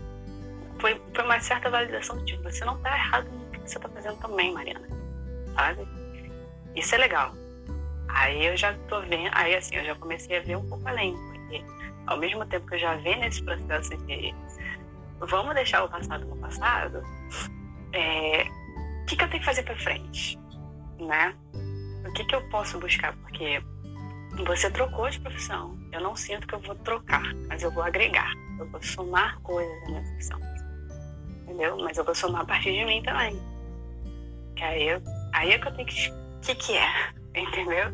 foi, foi uma certa validação de você não tá errado no que você tá fazendo também, Mariana, sabe? Isso é legal. Aí eu já tô vendo, aí assim, eu já comecei a ver um pouco além, porque ao mesmo tempo que eu já venho nesse processo de vamos deixar o passado no passado, é, o que, que eu tenho que fazer para frente, né? O que, que eu posso buscar? Porque você trocou de profissão. Eu não sinto que eu vou trocar, mas eu vou agregar. Eu vou somar coisas na minha profissão. Entendeu? Mas eu vou somar a partir de mim também. Que aí, eu, aí é que eu tenho que. O que, que é? [LAUGHS] Entendeu?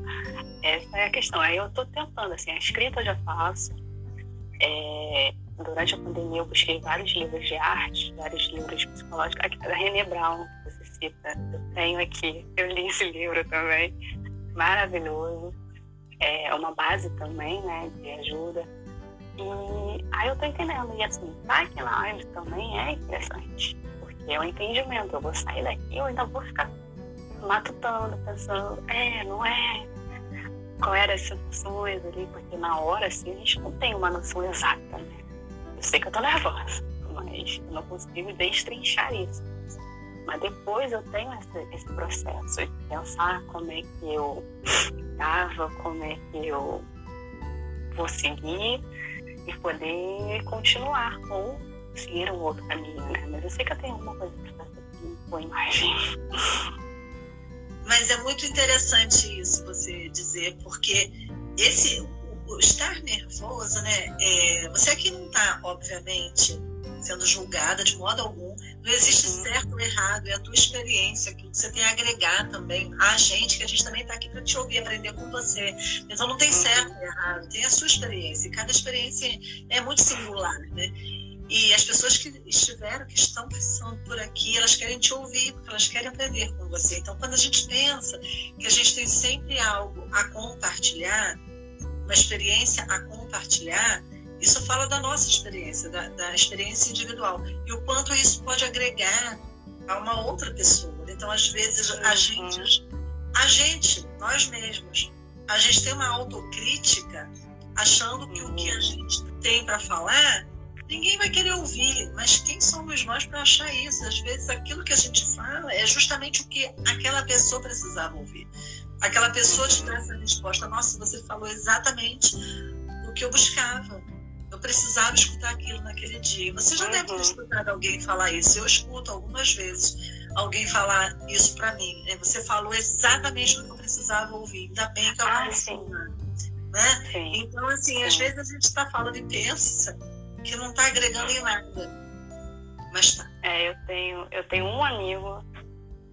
Essa é a questão. Aí eu tô tentando, assim, a escrita eu já faço. É, durante a pandemia eu busquei vários livros de arte, vários livros psicológicos. Aqui da René Brown, que você cita, eu tenho aqui. Eu li esse livro também. Maravilhoso. É uma base também, né, de ajuda. E aí eu tô entendendo. E assim, tá aqui na live também é interessante. Porque é um entendimento. Eu vou sair daqui, eu ainda vou ficar matutando, pensando, é, não é, qual eram as sensações ali, porque na hora, assim, a gente não tem uma noção exata, né? Eu sei que eu tô nervosa, mas eu não consigo destrinchar isso. Mas depois eu tenho esse, esse processo de pensar como é que eu estava, como é que eu vou seguir e poder continuar ou seguir um outro caminho, né? Mas eu sei que eu tenho alguma coisa para fazer aqui com imagem. Mas é muito interessante isso você dizer, porque esse o estar nervoso, né? É, você aqui não está, obviamente, sendo julgada de modo algum. Não existe uhum. certo ou errado, é a tua experiência, aquilo que você tem a agregar também a gente, que a gente também está aqui para te ouvir, aprender com você. Então não tem uhum. certo ou errado, tem a sua experiência. E cada experiência é muito singular, né? E as pessoas que estiveram, que estão passando por aqui, elas querem te ouvir, porque elas querem aprender com você. Então, quando a gente pensa que a gente tem sempre algo a compartilhar, uma experiência a compartilhar, isso fala da nossa experiência, da, da experiência individual. E o quanto isso pode agregar a uma outra pessoa. Então, às vezes, a uhum. gente, a gente, nós mesmos, a gente tem uma autocrítica achando que o que a uhum. gente tem para falar ninguém vai querer ouvir, mas quem somos nós para achar isso? Às vezes aquilo que a gente fala é justamente o que aquela pessoa precisava ouvir. Aquela pessoa te dá essa resposta. Nossa, você falou exatamente o que eu buscava. Eu precisava escutar aquilo naquele dia. Você já uhum. deve ter uhum. escutado alguém falar isso. Eu escuto algumas vezes alguém falar isso para mim. Né? Você falou exatamente o que eu precisava ouvir. Ainda bem que eu ah, apareci né? Então, assim, sim. às vezes a gente está falando e pensa que não está agregando em nada. Mas tá. É, eu tenho, eu tenho um amigo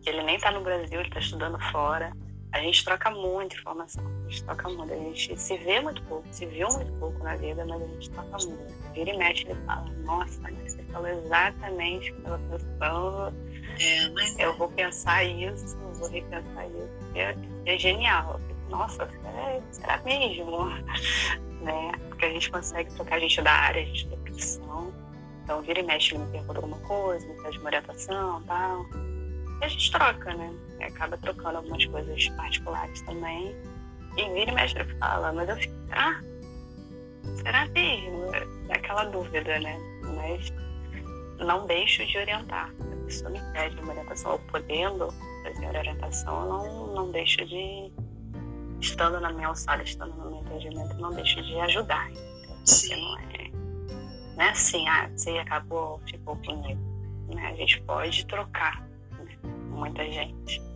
que ele nem está no Brasil, ele está estudando fora. A gente troca muita informação, a gente troca muito. A gente se vê muito pouco, se viu muito pouco na vida, mas a gente troca muito. Vira e mexe, ele fala, nossa, você falou exatamente o que eu pensando. É, mas... Eu vou pensar isso, vou repensar isso. É, é genial. Nossa, é, será mesmo? [LAUGHS] né? Porque a gente consegue trocar, a gente é da área, a gente da profissão. Então, vira e mexe, ele me pergunta alguma coisa, me pede uma orientação e tal. E a gente troca, né? E acaba trocando algumas coisas particulares também. E vira e ele fala, mas eu fico, ah, será mesmo? É aquela dúvida, né? Mas não deixo de orientar. A pessoa me pede uma orientação, ou podendo fazer a orientação, eu não, não deixo de, estando na minha alçada, estando no meu entendimento, não deixo de ajudar. Então, Sim. Não é, não é assim, ah, você acabou, ficou comigo. Né? A gente pode trocar né? muita gente.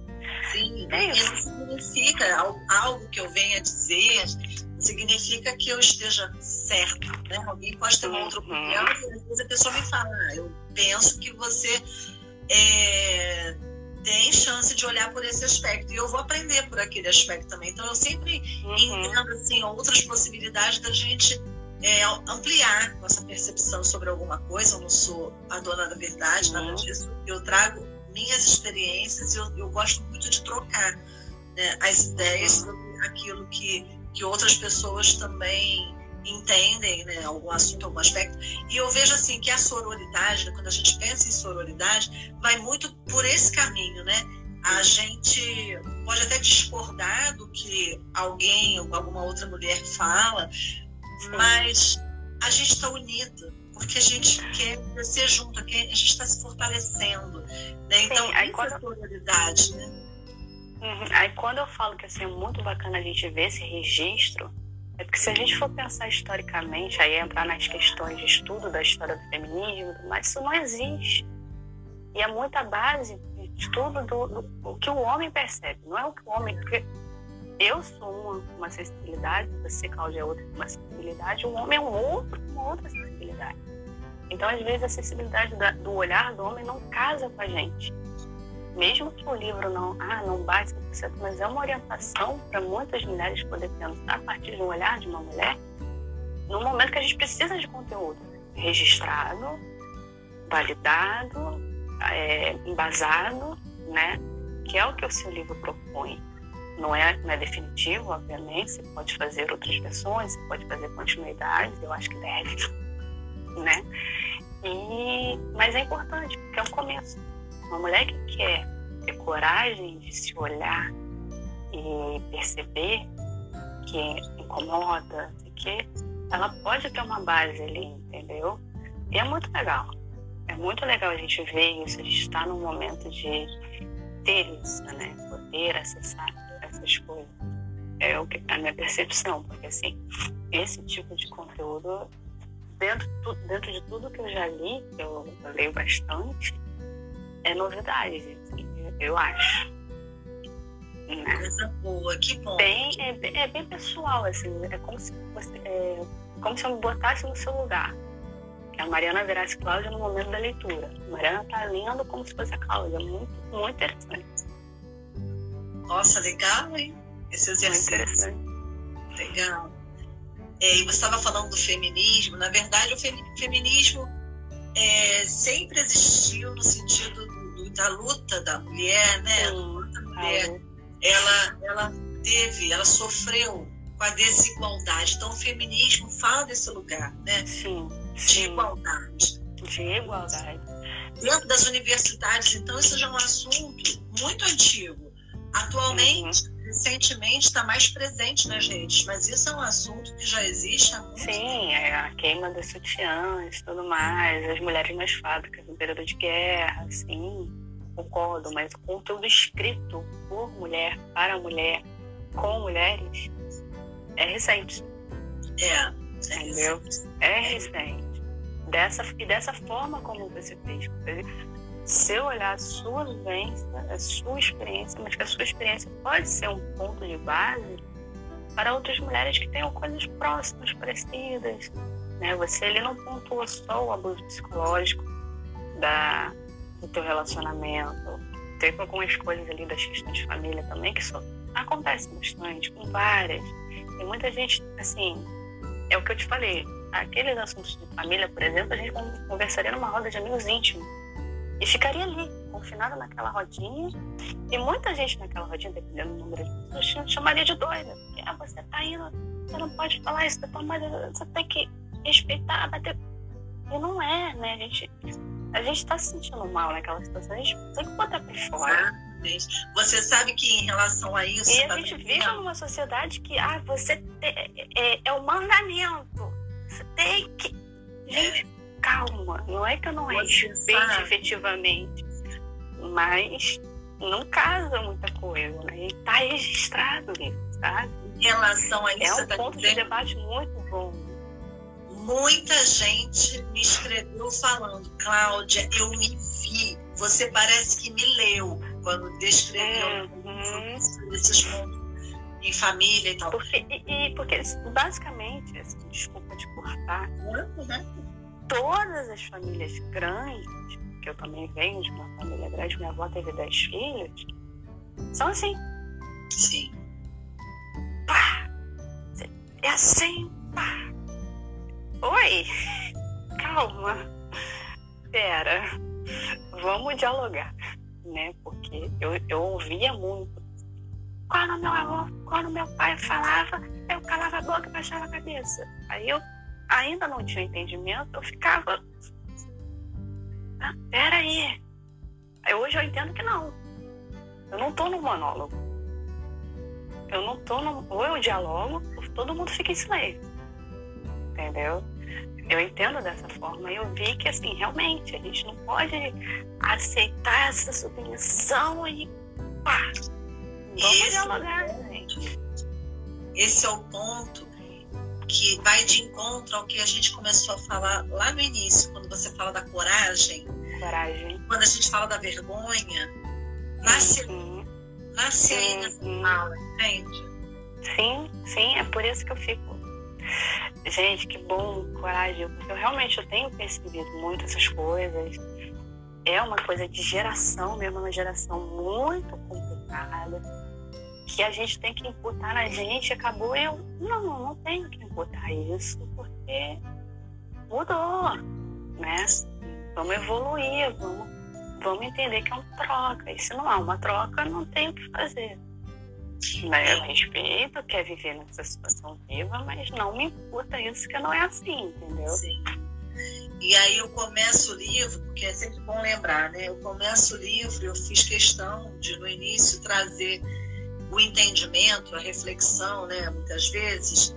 Sim, é isso. não significa algo que eu venha dizer, significa que eu esteja certo. Né? Alguém pode ter uma outra uhum. opinião e às vezes a pessoa me fala, ah, eu penso que você é, tem chance de olhar por esse aspecto. E eu vou aprender por aquele aspecto também. Então, eu sempre uhum. entendo assim, outras possibilidades da gente é, ampliar nossa percepção sobre alguma coisa. Eu não sou a dona da verdade, nada uhum. disso. Eu trago minhas experiências e eu, eu gosto muito de trocar né, as ideias uhum. sobre aquilo que, que outras pessoas também entendem, né, algum assunto, algum aspecto. E eu vejo assim que a sororidade, quando a gente pensa em sororidade, vai muito por esse caminho, né? A gente pode até discordar do que alguém ou alguma outra mulher fala, mas a gente está unido porque a gente quer crescer junto, a gente está se fortalecendo, né? Então, Sim, aí quando... é sororidade, né? Uhum. Aí quando eu falo que assim, é muito bacana a gente ver esse registro, é porque se a gente for pensar historicamente, aí entrar nas questões de estudo da história do feminismo, mas isso não existe. E é muita base de estudo do, do, do, que o homem percebe, não é o que o homem. Porque eu sou uma, uma sensibilidade, você, Cláudia, é outra uma sensibilidade, o homem é um outro, uma outra sensibilidade. Então, às vezes, a sensibilidade da, do olhar do homem não casa com a gente mesmo que o livro não, ah, não bate 100%, mas é uma orientação para muitas mulheres poder pensar a partir de um olhar de uma mulher, no momento que a gente precisa de conteúdo registrado, validado, é, embasado, né? Que é o que o seu livro propõe. Não é, não é definitivo, obviamente, você pode fazer outras versões, você pode fazer continuidades, eu acho que deve, né? E, mas é importante, porque é um começo uma mulher que quer ter coragem de se olhar e perceber que incomoda, que ela pode ter uma base ali, entendeu? E é muito legal. É muito legal a gente ver isso, a gente está num momento de ter isso, né? Poder acessar coisas. É o que a minha percepção, porque assim, esse tipo de conteúdo, dentro, dentro de tudo que eu já li, que eu, eu leio bastante, é novidade, assim, eu acho. Né? Coisa boa, que bom. Bem, é, é, bem pessoal, assim, é como se você, é, como se eu me botasse no seu lugar. Que a Mariana virasse Cláudia no momento da leitura. A Mariana tá lendo como se fosse a Cláudia. Muito, muito interessante. Nossa, legal, hein? Esse exercício. Legal. É, e você estava falando do feminismo. Na verdade, o feminismo é, sempre existiu no sentido do, da luta da mulher, né? luta da mulher, ela, ela teve, ela sofreu com a desigualdade. Então, o feminismo fala desse lugar, né? Sim, de igualdade. De igualdade. Dentro das universidades, então, isso já é um assunto muito antigo. Atualmente, uhum recentemente está mais presente nas redes, mas isso é um assunto que já existe há muito Sim, é a queima dos sutiãs tudo mais, as mulheres nas fábricas no período de guerra, sim, concordo, mas o conteúdo escrito por mulher, para mulher, com mulheres, é recente. É, é entendeu? Recente. É recente. Dessa, e dessa forma como você fez seu olhar, a sua vivência, a sua experiência, mas que a sua experiência pode ser um ponto de base para outras mulheres que tenham coisas próximas, parecidas. Né? Você ele não pontua só o abuso psicológico da, do teu relacionamento. Teve algumas coisas ali das questões de família também que só acontecem bastante, com várias. Tem muita gente, assim, é o que eu te falei, aqueles assuntos de família, por exemplo, a gente conversaria numa roda de amigos íntimos e ficaria ali, confinada naquela rodinha. E muita gente naquela rodinha, dependendo do número de pessoas, chamaria de doida. Porque, ah, você tá indo, você não pode falar isso, você tem que respeitar, bater. E não é, né? A gente, a gente tá se sentindo mal naquela situação, a gente tem que botar pra fora. Você sabe que em relação a isso. E a tá gente vive numa sociedade que, ah, você te, é, é o mandamento. Você tem que. Gente, calma, não é que eu não respeite efetivamente, mas não casa muita coisa, né? E tá registrado isso, sabe? Em relação a isso, é um tá ponto dizendo, de debate muito bom. Muita gente me escreveu falando, Cláudia, eu me vi, você parece que me leu quando descreveu uhum. esses pontos em família e tal. Porque, e, e porque basicamente, assim, desculpa te cortar, uhum todas as famílias grandes, que eu também venho de uma família grande, minha avó teve dez filhos, são assim. Sim. Pá! É assim, pá! oi, [LAUGHS] calma, pera, vamos dialogar, né? Porque eu, eu ouvia muito. Quando meu avô, quando meu pai falava, eu calava a boca e baixava a cabeça. Aí eu ainda não tinha entendimento, eu ficava. Ah, peraí. Aí hoje eu entendo que não. Eu não tô no monólogo. Eu não tô no. Ou eu dialogo, ou todo mundo fica em silêncio. Entendeu? Eu entendo dessa forma. Eu vi que, assim, realmente, a gente não pode aceitar essa submissão e pá. Vamos Esse dialogar, é gente. Esse é o ponto que vai de encontro ao que a gente começou a falar lá no início, quando você fala da coragem. Coragem. Quando a gente fala da vergonha, nasce, Uhum. nasce aí nessa Uhum. fala, entende? Sim, sim, é por isso que eu fico. Gente, que bom, coragem, porque eu realmente eu tenho percebido muito essas coisas. É uma coisa de geração mesmo, uma geração muito complicada, que a gente tem que imputar na gente. Acabou eu, não, não tenho que imputar isso, porque mudou, né? Vamos evoluir, vamos, vamos entender que é uma troca. E se não há uma troca, não tem o que fazer. Né? Eu respeito, quer viver nessa situação viva, mas não me imputa isso que não é assim, entendeu? Sim. E aí eu começo o livro, porque é sempre bom lembrar, né? Eu começo o livro, eu fiz questão de no início trazer o entendimento, a reflexão, né? Muitas vezes,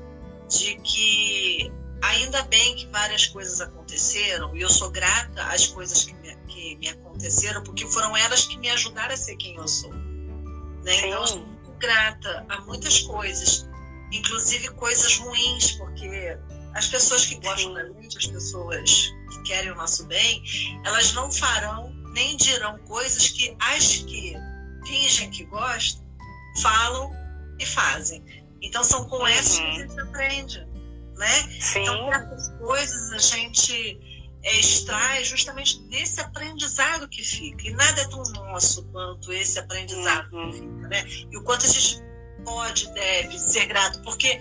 de que ainda bem que várias coisas aconteceram e eu sou grata às coisas que me, que me aconteceram, porque foram elas que me ajudaram a ser quem eu sou. Né? Então, eu sou muito grata a muitas coisas, inclusive coisas ruins, porque as pessoas que gostam da gente, as pessoas que querem o nosso bem, elas não farão nem dirão coisas que as que fingem que gostam falam e fazem. Então são com essas que a gente aprende, né? Sim. Então essas coisas a gente é, extrai justamente desse aprendizado que fica. E nada é tão nosso quanto esse aprendizado Uhum. que fica, né? E o quanto a gente pode, deve ser grato, porque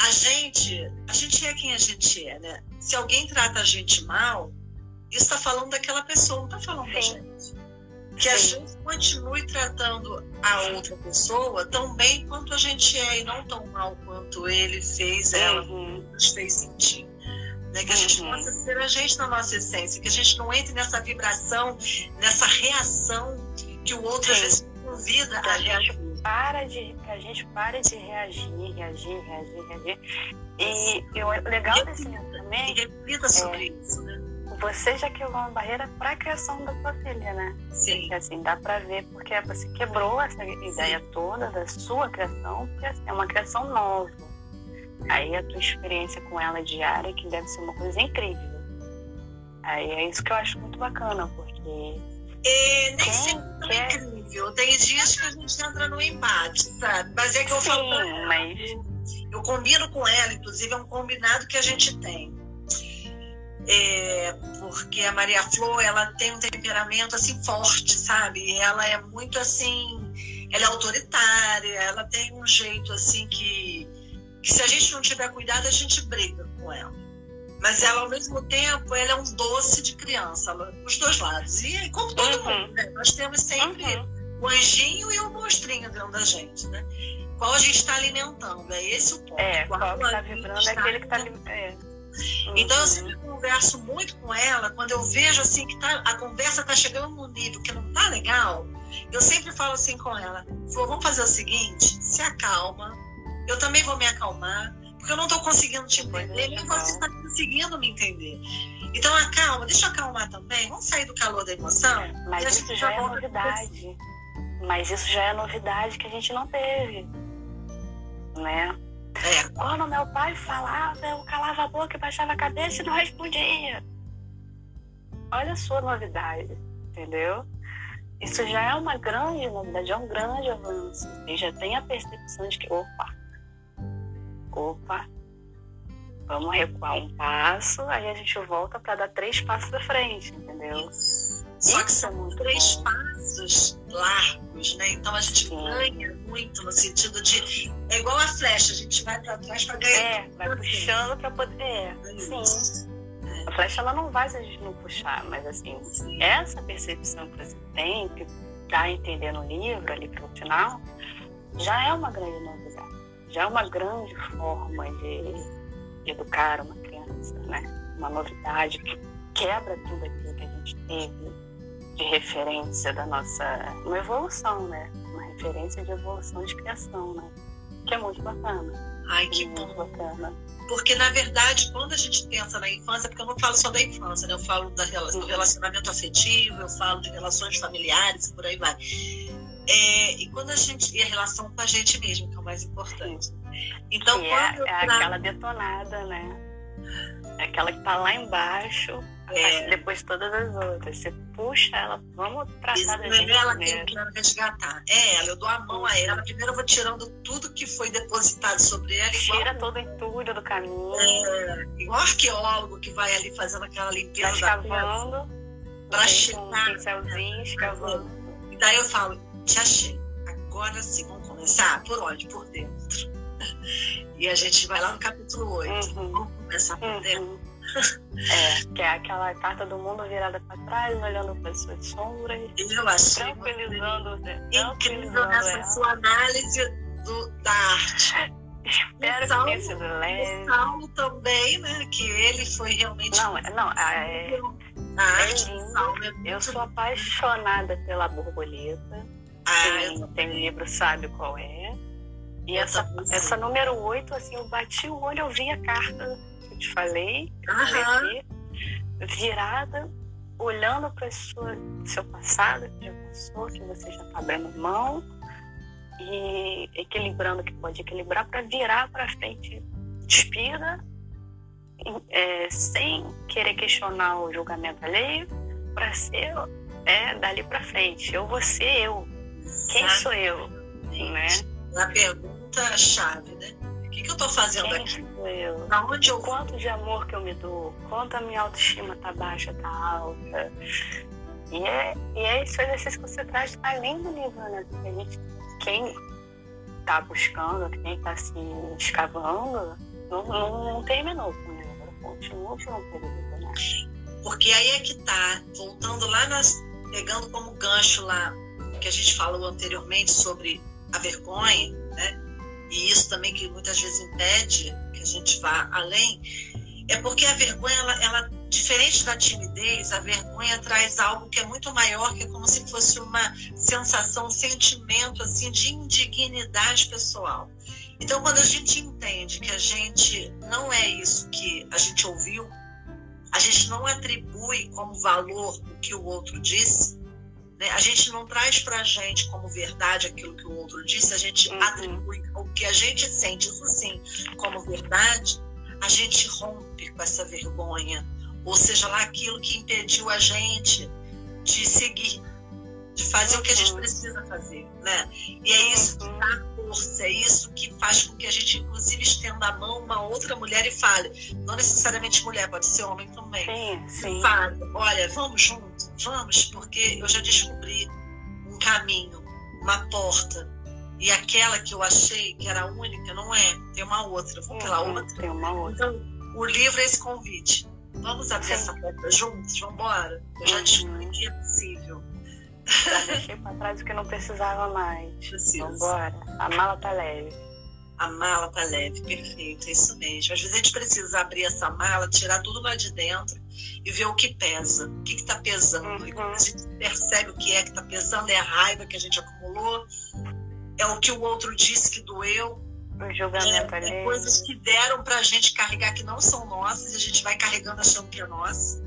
a gente, a gente é quem a gente é, né? Se alguém trata a gente mal, isso está falando daquela pessoa, não está falando da Sim. gente. Que a gente continue tratando a outra pessoa tão bem quanto a gente é e não tão mal quanto ele fez, ela Uhum. nos fez sentir. Né? Que a gente Uhum. possa ser a gente na nossa essência, que a gente não entre nessa vibração, nessa reação que o outro às Sim. vezes convida Que a a gente reagir. para de, que a gente para de reagir, reagir, reagir, reagir. E, e o legal desse livro E também, reflita sobre isso, né? Você já quebrou uma barreira para a criação da sua filha, né? Sim. Que, assim, dá para ver porque você quebrou essa ideia toda da sua criação, porque assim, é uma criação nova. Aí a tua experiência com ela diária, que deve ser uma coisa incrível. Aí é isso que eu acho muito bacana, porque É, nem sempre é incrível. Tem dias que a gente entra no embate, sabe? Mas é que eu falo sim, ela, mas Eu combino com ela, inclusive é um combinado que a gente tem. É, porque a Maria Flor, ela tem um temperamento assim forte, sabe? Ela é muito assim, ela é autoritária, ela tem um jeito assim que, que se a gente não tiver cuidado, a gente briga com ela. Mas ela, ao mesmo tempo, ela é um doce de criança, ela- os dois lados. E como todo Uhum. mundo, né? Nós temos sempre Uhum. o anjinho e o monstrinho dentro da gente, né? Qual a gente está alimentando? É esse o ponto. É, Qual qual que tá gente vibrando é está aquele que tá alimentando. ali. É. Então eu sempre converso muito com ela, quando eu vejo assim que tá, a conversa tá chegando num nível que não tá legal, eu sempre falo assim com ela, vamos fazer o seguinte, se acalma, eu também vou me acalmar, porque eu não tô conseguindo te entender, nem você tá conseguindo me entender. Então acalma, deixa eu acalmar também, vamos sair do calor da emoção. É, Mas isso já é novidade. Mas isso já é novidade que a gente não teve. Né? É, Quando meu pai falava, eu calava a boca e baixava a cabeça e não respondia. Olha a sua novidade, entendeu? Isso já é uma grande novidade, é um grande avanço. E já tem a percepção de que, opa, opa, vamos recuar um passo, aí a gente volta para dar três passos à frente, entendeu? Só que Isso é são três bom. passos largos, né? Então a gente Sim. ganha muito no sentido de É igual a flecha, a gente vai para trás para ganhar. É, vai puxando para poder. É, sim. A flecha ela não vai se a gente não puxar, mas assim, essa percepção que você tem, que dá a entender no livro ali para o final, já é uma grande novidade. Já é uma grande forma de, de educar uma criança, né? Uma novidade que quebra tudo aquilo que a gente teve de referência da nossa. Uma evolução, né? Uma referência de evolução de criação, né? Que é muito bacana. Ai, que muito bom. bacana. Porque, na verdade, quando a gente pensa na infância, porque eu não falo só da infância, né? Eu falo da, do uhum. relacionamento afetivo, eu falo de relações familiares e por aí vai. É, e quando a gente. E a relação com a gente mesmo, que é o mais importante. Então, que é, é aquela detonada, né? É aquela que tá lá embaixo é. Depois todas as outras. Você puxa ela, vamos tratar da gente. É ela que eu quero resgatar. É ela, eu dou a mão a ela. Primeiro eu vou tirando tudo que foi depositado sobre ela. Tira todo o entulho do caminho. É, igual arqueólogo que vai ali fazendo aquela limpeza. Escavando. Pra chegar. Um pincelzinho, escavando. E daí eu falo, te achei. Agora sim, vamos começar? Por onde? Por dentro. [LAUGHS] E a gente vai lá no capítulo 8. Uhum. Começar por uhum. [LAUGHS] é, que é aquela carta do mundo virada para trás, olhando para as suas sombras. Eu achei tranquilizando, incrível nessa ela. sua análise do, da arte. [LAUGHS] Espero Saulo, que tenha sido leve. O Saulo também, né? Que ele foi realmente. Não, não, é, a arte é lindo. Eu sou apaixonada pela borboleta. Ah, tem, tem livro, sabe qual é. E essa, essa número 8, assim, eu bati o olho, eu vi a carta te falei, uhum. virada, olhando para o seu passado que já passou, que você já está abrindo mão e equilibrando que pode equilibrar para virar para frente, despida, é, sem querer questionar o julgamento alheio, para ser é, dali para frente. Eu vou ser eu. Quem sou eu? Né? Na pergunta chave, né? O que, que eu estou fazendo Quem aqui? Onde eu... Quanto de amor que eu me dou? Quanto a minha autoestima tá baixa, tá alta? E é, e é esse exercício que você traz além do livro, né? Porque a gente, quem tá buscando, quem tá se escavando, não, não, não terminou com o livro. Continua com o período, né? Porque aí é que tá, voltando lá, nas, pegando como gancho lá, que a gente falou anteriormente sobre a vergonha, né? e isso também que muitas vezes impede que a gente vá além, é porque a vergonha, ela, ela, diferente da timidez, a vergonha traz algo que é muito maior, que é como se fosse uma sensação, um sentimento assim de indignidade pessoal. Então, quando a gente entende que a gente não é isso que a gente ouviu, a gente não atribui como valor o que o outro disse, né? A gente não traz para a gente como verdade aquilo que o outro disse, a gente uhum. atribui o que a gente sente, isso sim, como verdade, a gente rompe com essa vergonha, ou seja lá aquilo que impediu a gente de seguir, de fazer uhum. o que a gente uhum. precisa fazer, né? E é isso que dá é isso que faz com que a gente, inclusive, estenda a mão a uma outra mulher e fale, não necessariamente mulher, pode ser homem também. Sim, sim. Fale, olha, vamos juntos, vamos, porque eu já descobri um caminho, uma porta. E aquela que eu achei que era a única, não é. Tem uma outra, vou pela uhum, outra. Tem uma outra. Então, o livro é esse convite. Vamos abrir sim. essa porta juntos? Vamos embora? Eu já descobri que é possível. Deixei para trás o que não precisava mais. Precisa. Vambora. A mala tá leve. A mala tá leve, perfeito, é isso mesmo. Às vezes a gente precisa abrir essa mala, tirar tudo lá de dentro e ver o que pesa, o que está pesando. Uhum. E quando a gente percebe o que é que está pesando, é a raiva que a gente acumulou, é o que o outro disse que doeu. O julgamento é, é coisas que deram para a gente carregar que não são nossas e a gente vai carregando achando que é nossa.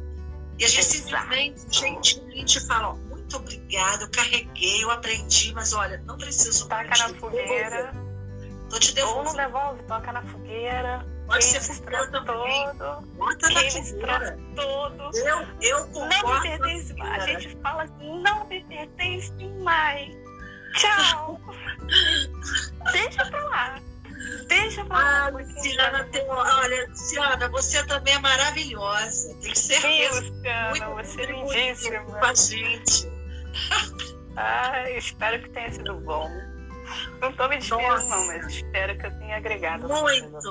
E a gente Exato. simplesmente, gentilmente fala, muito obrigada, eu carreguei, eu aprendi, mas olha, não preciso mais. na fogueira. Tô te devolvendo. Ou não devolve, toca na fogueira. Pode ser fogueira também. Todo, Bota na fogueira. todo. Eu, eu concordo. Não me pertence mais. A gente fala assim, não me pertence mais. Tchau. [LAUGHS] Deixa pra lá. Deixa pra lá. Ah, Luciana, tem, olha, Luciana, você também é maravilhosa. Tenho certeza. Sim, Luciana, muito você é lindíssima. Com a gente. [LAUGHS] Ah, espero que tenha sido bom. Não tô me despedindo, não, mas espero que eu tenha agregado. Muito,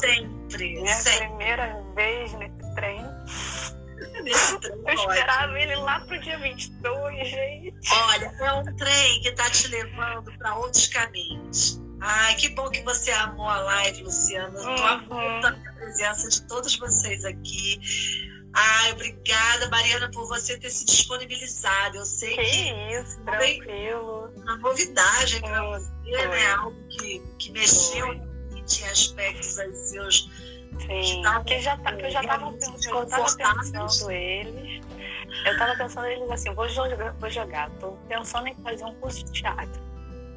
sempre. Minha sempre. primeira vez nesse trem. Nesse [LAUGHS] trem Eu esperava ele lá pro dia 22, gente. Olha, é um trem que está te levando para outros caminhos. Ai, que bom que você amou a live, Luciana. Tô Uhum. amando a presença de todos vocês aqui. Ai, obrigada, Mariana, por você ter se disponibilizado. Eu sei Que que isso, tranquilo. uma novidade para você, né? Algo que, que mexeu Foi. em tinha aspectos aí seus. Sim, que já, tá, que eu já tava, realmente pensando, eles. Eu tava pensando eles assim, vou jogar, vou jogar. Tô pensando em fazer um curso de teatro.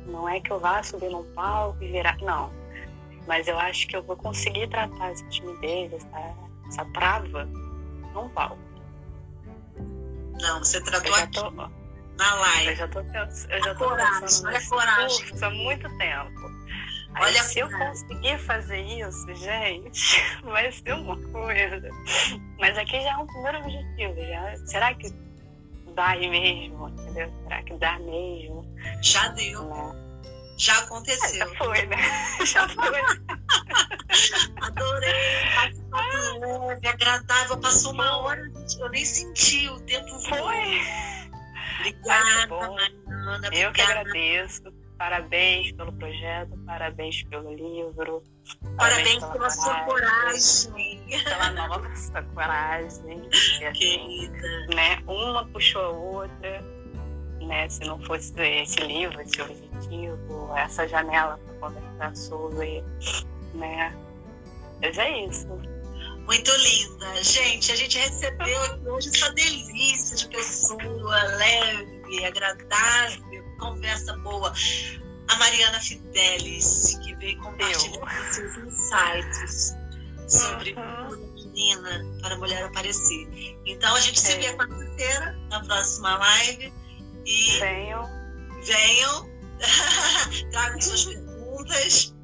Não é que eu vá subir num palco e virar. Não. Mas eu acho que eu vou conseguir tratar essa timidez, essa, essa trava num palco. Não, você Eu tratou já aqui tô, na eu live. já tô, eu já A tô coragem, pensando olha nesse coragem. curso há muito tempo. Aí, Olha se eu conseguir fazer isso, gente, [LAUGHS] vai ser uma coisa. Mas aqui já é um primeiro objetivo. Já. Será que dá mesmo? Entendeu? Será que dá mesmo? Já deu, Né? já aconteceu. já foi, né? [LAUGHS] Já foi. [LAUGHS] Adorei, leve, agradável. Passou uma hora, eu nem senti o tempo. Foi. Obrigada. Mariana. Eu que agradeço. Parabéns pelo projeto, parabéns pelo livro. Parabéns pela sua coragem. Pela nossa coragem. E, assim, Querida. né? Uma puxou a outra, né? Se não fosse esse livro, esse objetivo, essa janela para conversar sobre, né? Mas é isso. Muito linda. Gente, a gente recebeu aqui hoje essa delícia de pessoa leve, agradável, conversa boa. A Mariana Fidelis, que veio compartilhar seus insights sobre Uhum. uma menina para a mulher aparecer. Então a gente se É. vê quarta-feira na próxima live e Venham. venham, [LAUGHS] tragam suas perguntas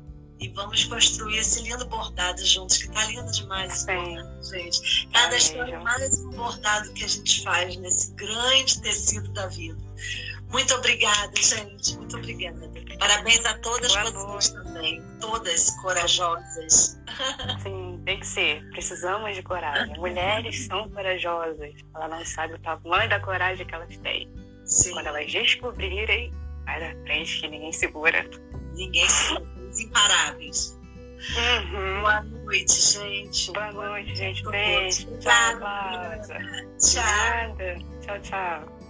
e vamos construir esse lindo bordado juntos, que tá lindo demais esse Sim. bordado, gente. Cada Tá história é mais um bordado que a gente faz nesse grande tecido da vida. Muito obrigada, gente. Muito obrigada. Parabéns a todas Boa vocês também. Todas corajosas. Sim, tem que ser. Precisamos de coragem. Mulheres [LAUGHS] são corajosas. Ela não sabe o tamanho da coragem que elas têm. Sim. Quando elas descobrirem, vai na frente que ninguém segura. Ninguém se os imparáveis. Uhum. Boa noite, gente. Boa noite, gente. Beijo. Tchau. Tchau. Tchau, tchau.